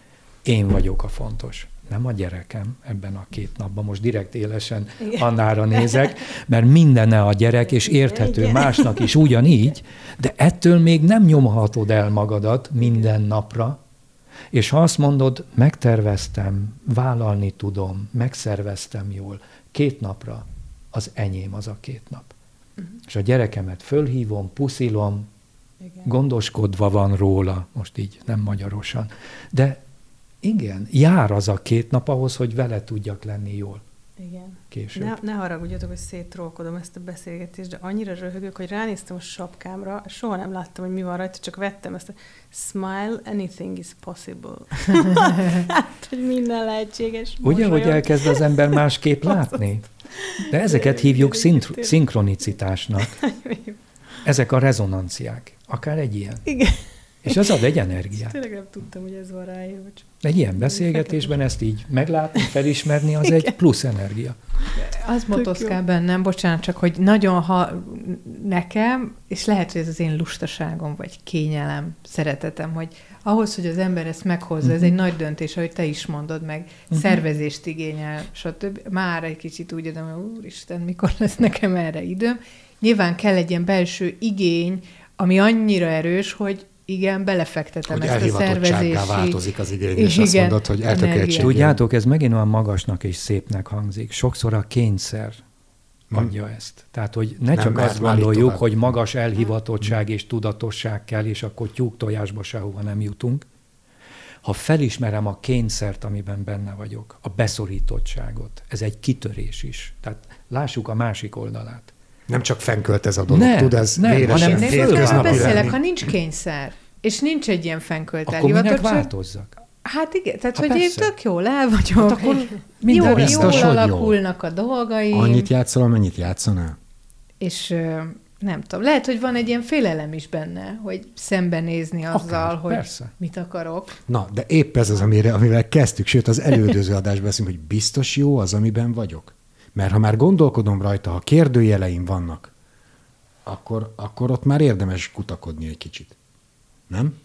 Én vagyok a fontos nem a gyerekem ebben a két napban, most direkt élesen Igen. Annára nézek, mert mindene a gyerek, és érthető Igen. másnak is ugyanígy, de ettől még nem nyomhatod el magadat minden napra, és ha azt mondod, megterveztem, vállalni tudom, megszerveztem jól, két napra, az enyém az a két nap. Uh-huh. És a gyerekemet fölhívom, puszilom, Igen. gondoskodva van róla, most így nem magyarosan, de igen, jár az a két nap ahhoz, hogy vele tudjak lenni jól. Igen. Később. Ne, ne haragudjatok, hogy széttrolkodom ezt a beszélgetést, de annyira röhögök, hogy ránéztem a sapkámra, soha nem láttam, hogy mi van rajta, csak vettem ezt a smile, anything is possible. hát, hogy minden lehetséges. Ugye, hogy elkezd az ember másképp látni? De ezeket hívjuk szinkronicitásnak. Ezek a rezonanciák. Akár egy ilyen. Igen. És az ad egy energiát. Tényleg nem tudtam, hogy ez van ráírva. Egy ilyen beszélgetésben ezt így meglátni, felismerni, az egy plusz energia. Az motoszkál bennem, bocsánat, csak hogy nagyon ha nekem, és lehet, hogy ez az én lustaságom, vagy kényelem, szeretetem, hogy ahhoz, hogy az ember ezt meghozza, uh-huh. ez egy nagy döntés, ahogy te is mondod meg, uh-huh. szervezést igényel, stb. Már egy kicsit úgy adom, hogy úristen, mikor lesz nekem erre időm. Nyilván kell egy ilyen belső igény, ami annyira erős, hogy igen, belefektetem hogy ezt a szervezési... változik az igény, és igen, azt mondod, hogy eltökéltség. Tudjátok, ez megint olyan magasnak és szépnek hangzik. Sokszor a kényszer hmm. adja ezt. Tehát, hogy ne Nem, csak azt gondoljuk, hogy magas elhivatottság és tudatosság kell, és akkor tyúk tojásba sehova nem jutunk, Ha felismerem a kényszert, amiben benne vagyok, a beszorítottságot, ez egy kitörés is. Tehát lássuk a másik oldalát. Nem csak fenkölt ez a dolog, Nem, tud, ez nem, véresen, hanem Nem beszélek, lenni. ha nincs kényszer, és nincs egy ilyen fenkölt Akkor minek változzak? Hát igen, tehát Hát hogy én persze. tök jól el vagyok. Hát akkor jó, minden biztos, jól hogy jó. alakulnak a dolgaim. Annyit játszol, amennyit játszanál? És nem tudom, lehet, hogy van egy ilyen félelem is benne, hogy szembenézni azzal, Akár, hogy persze. mit akarok. Na, de épp ez az, amire, amivel kezdtük, sőt az elődöző adásban beszélünk, hogy biztos jó az, amiben vagyok. Mert ha már gondolkodom rajta, ha kérdőjeleim vannak, akkor, akkor ott már érdemes kutakodni egy kicsit. Nem?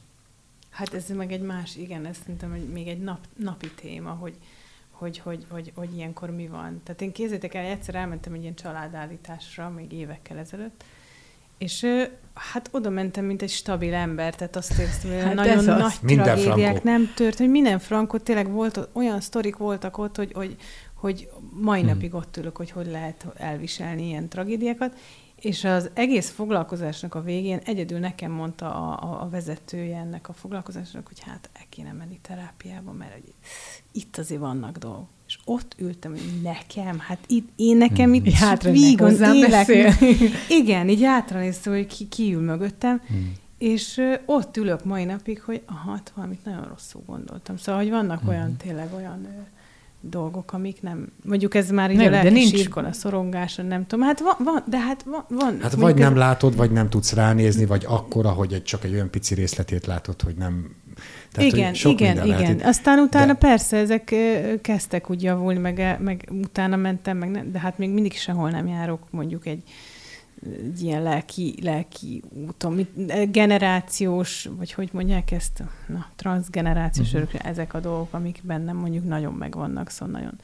Hát ez meg egy más, igen, ez szerintem egy, még egy nap, napi téma, hogy, hogy, hogy, hogy, hogy ilyenkor mi van. Tehát én kézzétek el, egyszer elmentem egy ilyen családállításra, még évekkel ezelőtt, és hát oda mentem, mint egy stabil ember, tehát azt éreztem, hogy Hát nagyon az. nagy Minden tragédiák nem tört, hogy minden frankó, tényleg volt, olyan sztorik voltak ott, hogy, hogy, hogy mai Hmm. napig ott ülök, hogy hogy lehet elviselni ilyen tragédiákat, és az egész foglalkozásnak a végén egyedül nekem mondta a, a, a vezetője ennek a foglalkozásnak, hogy hát el kéne menni terápiába, mert hogy itt azért vannak dolgok. És ott ültem, hogy nekem, hát itt, én nekem itt Így hátra vígon élek. Igen, így hátra néztem, hogy ki, ki ül mögöttem, Hmm. és ott ülök mai napig, hogy aha, hát valamit nagyon rosszul gondoltam. Szóval, hogy vannak Mhm. olyan, tényleg olyan dolgok, amik nem, mondjuk ez már így Nem, a de lelki nincs- iskola szorongása, nem tudom. Hát van, van de hát van. van Hát vagy nem ez- látod, vagy nem tudsz ránézni, vagy akkora, hogy egy, csak egy olyan pici részletét látod, hogy nem... Tehát, igen, hogy sok igen, lehet igen. itt. Aztán utána de- de... persze ezek kezdtek úgy javulni, meg, meg utána mentem, meg ne, de hát még mindig sehol nem járok mondjuk egy, egy ilyen lelki, lelki úton, mit, generációs, vagy hogy mondják ezt, na, transgenerációs Mhm. uh-huh. örökre, ezek a dolgok, amik bennem mondjuk nagyon megvannak, szóval nagyon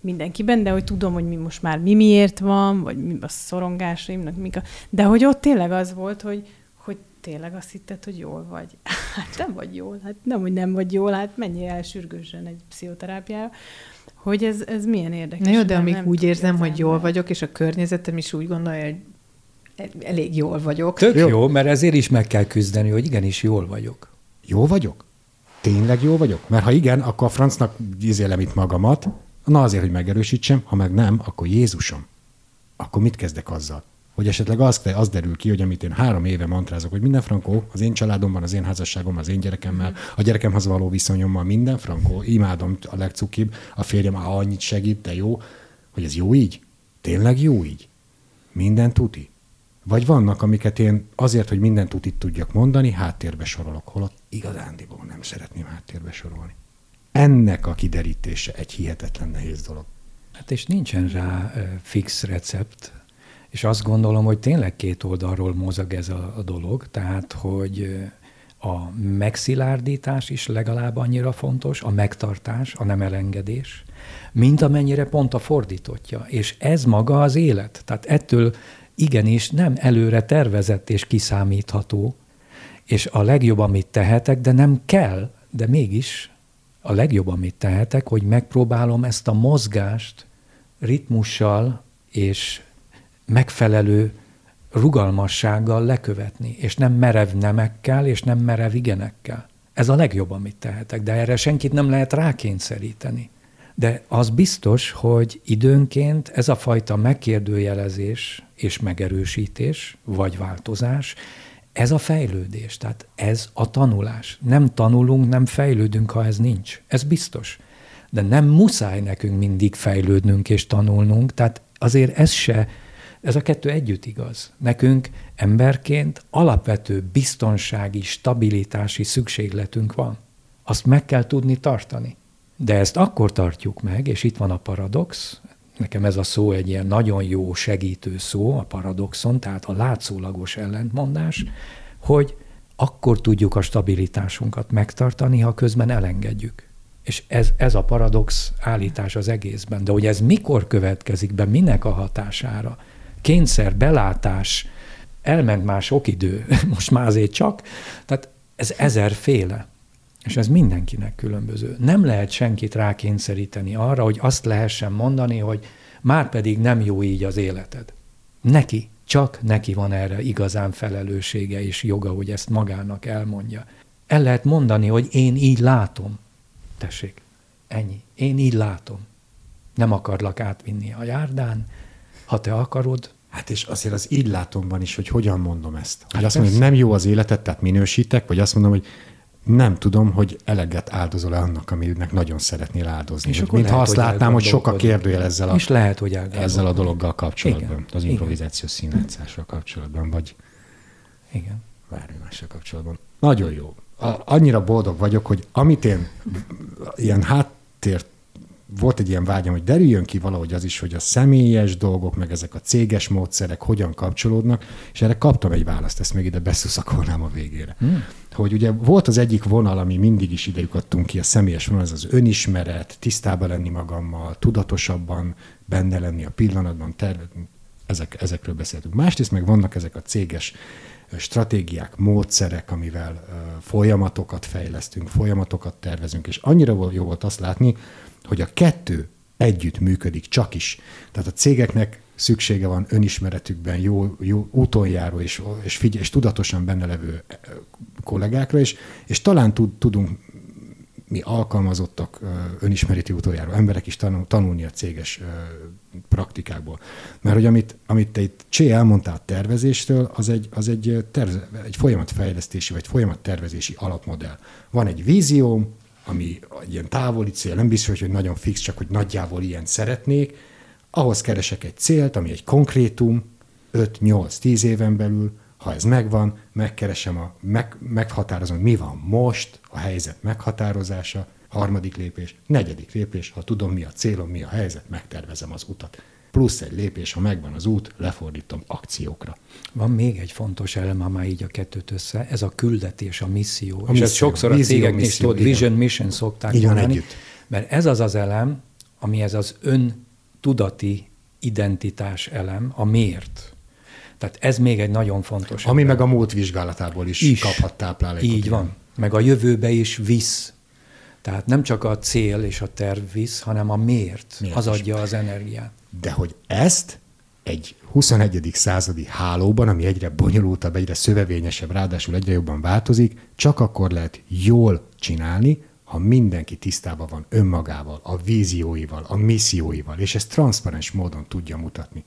mindenkiben, de hogy tudom, hogy mi most már mi miért van, vagy mi a szorongásaimnak, mik a, de hogy ott tényleg az volt, hogy, hogy tényleg azt hitted, hogy jól vagy. Hát nem vagy jól, hát nem, hogy nem vagy jól, hát menjél el sürgősen egy pszichoterápiára, hogy ez, ez milyen érdekes. Na jó, de amíg úgy érzem, hogy jól vagyok, és a környezetem is úgy gondolja, hogy elég jól vagyok. Tök Jó. jó. mert ezért is meg kell küzdeni, hogy igenis jól vagyok. Jó vagyok? Tényleg jó vagyok? Mert ha igen, akkor a francnak ízélem itt magamat, na azért, hogy megerősítsem, ha meg nem, akkor Jézusom. Akkor mit kezdek azzal? Hogy esetleg az, az derül ki, hogy amit én három éve mantrázok, hogy minden frankó, az én családomban, az én házasságomban, az én gyerekemmel, a gyerekemhez való viszonyommal, minden frankó, imádom a legcukibb, a férjem annyit segít, de jó, hogy ez jó így? Tényleg jó így? Minden tuti? Vagy vannak, amiket én azért, hogy minden tutit tudjak mondani, háttérbe sorolok, holott igazándiból nem szeretném háttérbe sorolni. Ennek a kiderítése egy hihetetlen nehéz dolog. Hát és nincsen rá fix recept, és azt gondolom, hogy tényleg két oldalról mozog ez a, dolog, tehát hogy a megszilárdítás is legalább annyira fontos, a megtartás, a nem elengedés, mint amennyire pont a fordítottja. És ez maga az élet. Tehát ettől igenis nem előre tervezett és kiszámítható, és a legjobb, amit tehetek, de nem kell, de mégis a legjobb, amit tehetek, hogy megpróbálom ezt a mozgást ritmussal és megfelelő rugalmassággal lekövetni, és nem merev nemekkel, és nem merev igenekkel. Ez a legjobb, amit tehetek, de erre senkit nem lehet rákényszeríteni. De az biztos, hogy időnként ez a fajta megkérdőjelezés és megerősítés, vagy változás, ez a fejlődés, tehát ez a tanulás. Nem tanulunk, nem fejlődünk, ha ez nincs. Ez biztos. De nem muszáj nekünk mindig fejlődnünk és tanulnunk, tehát azért ez se, ez a kettő együtt igaz. Nekünk emberként alapvető biztonsági, stabilitási szükségletünk van. Azt meg kell tudni tartani. De ezt akkor tartjuk meg, és itt van a paradox, nekem ez a szó egy ilyen nagyon jó segítő szó, a paradoxon, tehát a látszólagos ellentmondás, hogy akkor tudjuk a stabilitásunkat megtartani, ha közben elengedjük. És ez, ez a paradox állítás az egészben. De hogy ez mikor következik be, minek a hatására? Kényszer, belátás, elment már sok idő, most már azért csak. Tehát ez ezerféle. És ez mindenkinek különböző. Nem lehet senkit rákényszeríteni arra, hogy azt lehessen mondani, hogy már pedig nem jó így az életed. Neki, csak neki van erre igazán felelőssége és joga, hogy ezt magának elmondja. El lehet mondani, hogy én így látom. Tessék, ennyi. Én így látom. Nem akarlak átvinni a járdán. Ha te akarod, Hát és azért az így látomban is, hogy hogyan mondom ezt. Hogy Hát azt mondom, hogy nem jó az életet, tehát minősítek, vagy azt mondom, hogy nem tudom, hogy eleget áldozol-e annak, aminek nagyon szeretnél áldozni. És akkor Mintha lehet, azt hogy látnám, hogy sokkal elgondolkodik. kérdőjel ezzel a, és lehet, hogy ezzel a dologgal kapcsolatban, Igen. az Igen. improvizációs színjátszással kapcsolatban, vagy Igen. bármi mással kapcsolatban. Nagyon jó. A, annyira boldog vagyok, hogy amit én ilyen háttér volt egy ilyen vágyam, hogy derüljön ki valahogy az is, hogy a személyes dolgok, meg ezek a céges módszerek hogyan kapcsolódnak, és erre kaptam egy választ, ezt még ide beszuszakolnám a végére. Hmm. Hogy ugye volt az egyik vonal, ami mindig is ide jutottunk ki, a személyes vonal, ez az önismeret, tisztában lenni magammal, tudatosabban benne lenni a pillanatban, terve, ezek, ezekről beszéltünk. Másrészt meg vannak ezek a céges stratégiák, módszerek, amivel folyamatokat fejlesztünk, folyamatokat tervezünk, és annyira jó volt azt látni, hogy a kettő együtt működik, csak is. Tehát a cégeknek szüksége van önismeretükben jó, jó úton járó és, és, figyel, és tudatosan benne levő kollégákra is, és talán tud, tudunk mi alkalmazottak, önismereti utoljára emberek is tanul, tanulni a céges praktikákból. Mert hogy amit, amit te itt Csé elmondtál tervezéstől, az egy, az egy, terve, egy folyamatfejlesztési vagy folyamattervezési alapmodell. Van egy vízióm, ami egy ilyen távoli cél, nem biztos, hogy nagyon fix, csak hogy nagyjából ilyen szeretnék, ahhoz keresek egy célt, ami egy konkrétum, 5-8-10 éven belül, ha ez megvan, megkeresem, a, meg, meghatározom, mi van most, a helyzet meghatározása, harmadik lépés, negyedik lépés, ha tudom, mi a célom, mi a helyzet, megtervezem az utat. Plusz egy lépés, ha megvan az út, lefordítom akciókra. Van még egy fontos elem, ha már így a kettőt össze, ez a küldetés, a misszió. A és misszió, ezt sokszor a cégeknél is tudod, vision, mission szokták Így mondani, együtt. mert ez az az elem, ami ez az öntudati identitás elem, a miért. Tehát ez még egy nagyon fontos Ami elem. meg a múlt vizsgálatából is, is. kaphat táplálékot. Így igen. van. Meg a jövőbe is visz. Tehát nem csak a cél és a terv visz, hanem a miért. Miért az is. adja az energiát. De hogy ezt egy 21. századi hálóban, ami egyre bonyolultabb, egyre szövevényesebb, ráadásul egyre jobban változik, csak akkor lehet jól csinálni, ha mindenki tisztában van önmagával, a vízióival, a misszióival, és ezt transzparens módon tudja mutatni.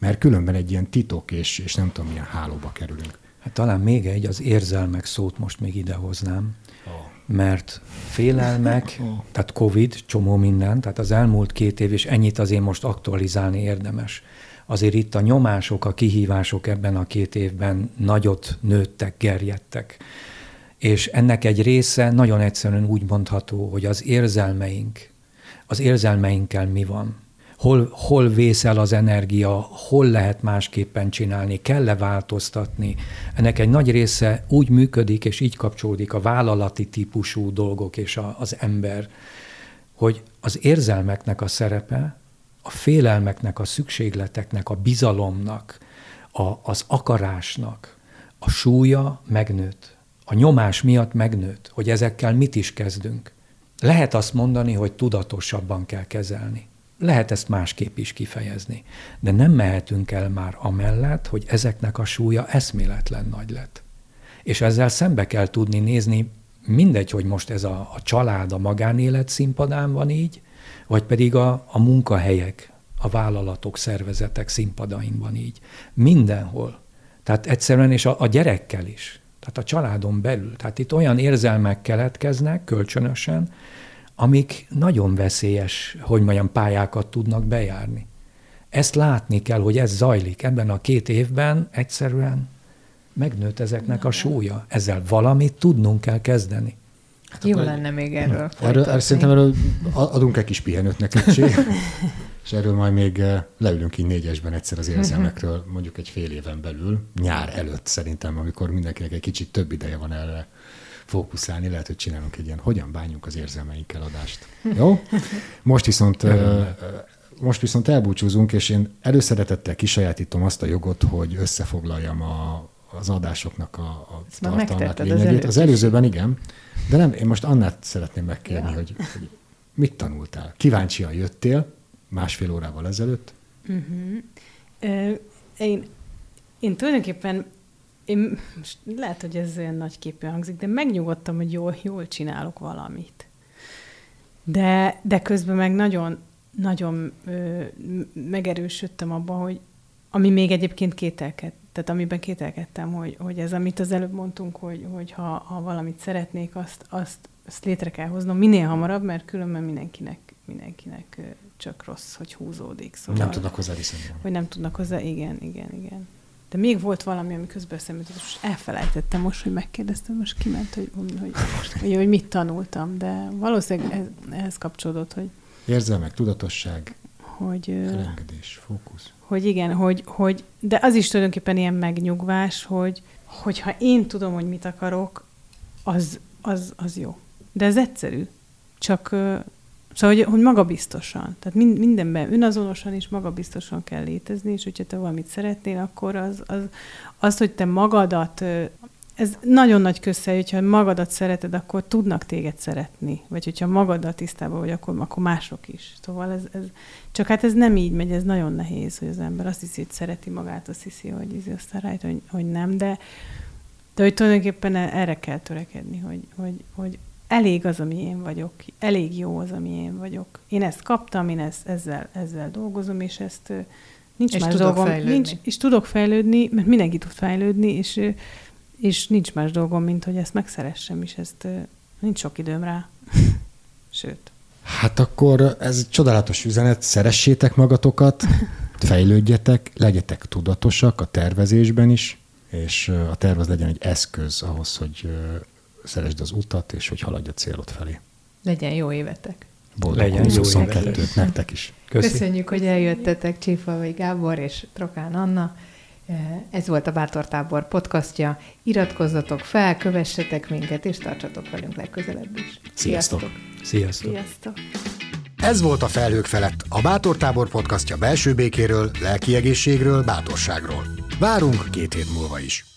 Mert különben egy ilyen titok és, és nem tudom, milyen hálóba kerülünk. Hát talán még egy, az érzelmek szót most még idehoznám, Oh. mert félelmek, tehát Covid, csomó minden, tehát az elmúlt két év, és ennyit azért most aktualizálni érdemes. Azért itt a nyomások, a kihívások ebben a két évben nagyot nőttek, gerjedtek. És ennek egy része nagyon egyszerűen úgy mondható, hogy az érzelmeink, az érzelmeinkkel mi van. Hol, hol vészel az energia, hol lehet másképpen csinálni, kell-e változtatni. Ennek egy nagy része úgy működik, és így kapcsolódik a vállalati típusú dolgok és a, az ember, hogy az érzelmeknek a szerepe, a félelmeknek, a szükségleteknek, a bizalomnak, a, az akarásnak a súlya megnőtt. A nyomás miatt megnőtt, hogy ezekkel mit is kezdünk. Lehet azt mondani, hogy tudatosabban kell kezelni. Lehet ezt másképp is kifejezni. De nem mehetünk el már amellett, hogy ezeknek a súlya eszméletlen nagy lett. És ezzel szembe kell tudni nézni, mindegy, hogy most ez a, a család, a magánélet színpadán van így, vagy pedig a, a munkahelyek, a vállalatok, szervezetek színpadain van így. Mindenhol. Tehát egyszerűen, és a, a gyerekkel is. Tehát a családon belül. Tehát itt olyan érzelmek keletkeznek kölcsönösen, amik nagyon veszélyes, hogy mondjam, pályákat tudnak bejárni. Ezt látni kell, hogy ez zajlik. Ebben a két évben egyszerűen megnőtt ezeknek a súlya. Ezzel valamit tudnunk kell kezdeni. Hát Jó lenne még erről Erről, erről szerintem erről adunk egy kis pihenőt neked, Csé. és erről majd még eh, leülünk így négyesben egyszer az érzelmekről, mondjuk egy fél éven belül, nyár előtt szerintem, amikor mindenkinek egy kicsit több ideje van erre fókuszálni, lehet, hogy csinálunk egy ilyen hogyan bánjunk az érzelmeinkkel adást. Jó? Most viszont, most viszont elbúcsúzunk, és én előszeretettel kisajátítom azt a jogot, hogy összefoglaljam a, az adásoknak a, a Ezt tartalmát, az lényegét. Az is. előzőben igen, de nem, én most Annát szeretném megkérni, Ja. hogy, hogy mit tanultál? Kíváncsian jöttél másfél órával ezelőtt. Ö, Én, én tulajdonképpen én most lehet, hogy ez olyan nagy képű hangzik, de megnyugodtam, hogy jól, jól csinálok valamit. De, de közben meg nagyon, nagyon ö, megerősödtem abban, hogy ami még egyébként kételked, tehát amiben kételkedtem, hogy, hogy ez, amit az előbb mondtunk, hogy, hogy ha, ha valamit szeretnék, azt, azt, azt létre kell hoznom minél hamarabb, mert különben mindenkinek, mindenkinek csak rossz, hogy húzódik. Szóval, nem tudnak hozzá viszonyulni. Hogy nem tudnak hozzá, igen, igen, igen. De még volt valami, ami közben eszembe és elfelejtettem most, hogy megkérdeztem, most kiment, hogy, hogy, hogy, hogy, mit tanultam, de valószínűleg ez, ehhez kapcsolódott, hogy... Érzelmek, tudatosság, hogy, elengedés, fókusz. Hogy igen, hogy, hogy, de az is tulajdonképpen ilyen megnyugvás, hogy hogyha én tudom, hogy mit akarok, az, az, az jó. De ez egyszerű. Csak Szóval, hogy, hogy magabiztosan, tehát mind, mindenben önazonosan és magabiztosan kell létezni, és hogyha te valamit szeretnél, akkor az, az, az hogy te magadat, ez nagyon nagy kösze, hogyha magadat szereted, akkor tudnak téged szeretni, vagy hogyha magadat tisztában vagy, akkor, akkor mások is. Szóval ez, ez, csak hát ez nem így megy, ez nagyon nehéz, hogy az ember azt hiszi, hogy szereti magát, azt hiszi, hogy ez aztán rájött, hogy, hogy nem, de, de hogy tulajdonképpen erre kell törekedni, hogy, hogy, hogy elég az, ami én vagyok, elég jó az, ami én vagyok. Én ezt kaptam, én ezt, ezzel, ezzel dolgozom, és ezt nincs és más dolgom. Fejlődni. Nincs, és tudok fejlődni, mert mindenki tud fejlődni, és, és nincs más dolgom, mint hogy ezt megszeressem, és ezt nincs sok időm rá. Sőt. Hát akkor ez egy csodálatos üzenet, szeressétek magatokat, fejlődjetek, legyetek tudatosak a tervezésben is, és a tervez legyen egy eszköz ahhoz, hogy szeresd az utat, és hogy haladj a célod felé. Legyen jó évetek! Boldog Legyen 2022 évetek. nektek is. Köszi. Köszönjük, hogy eljöttetek Csífalvai Gábor és Trokán Anna. Eh, ez volt a Bátortábor podcastja. Iratkozzatok fel, kövessetek minket, és tartsatok velünk legközelebb is. Sziasztok! Sziasztok! Sziasztok. Ez volt a Felhők felett, a Bátortábor podcastja belső békéről, lelki egészségről, bátorságról. Várunk két hét múlva is.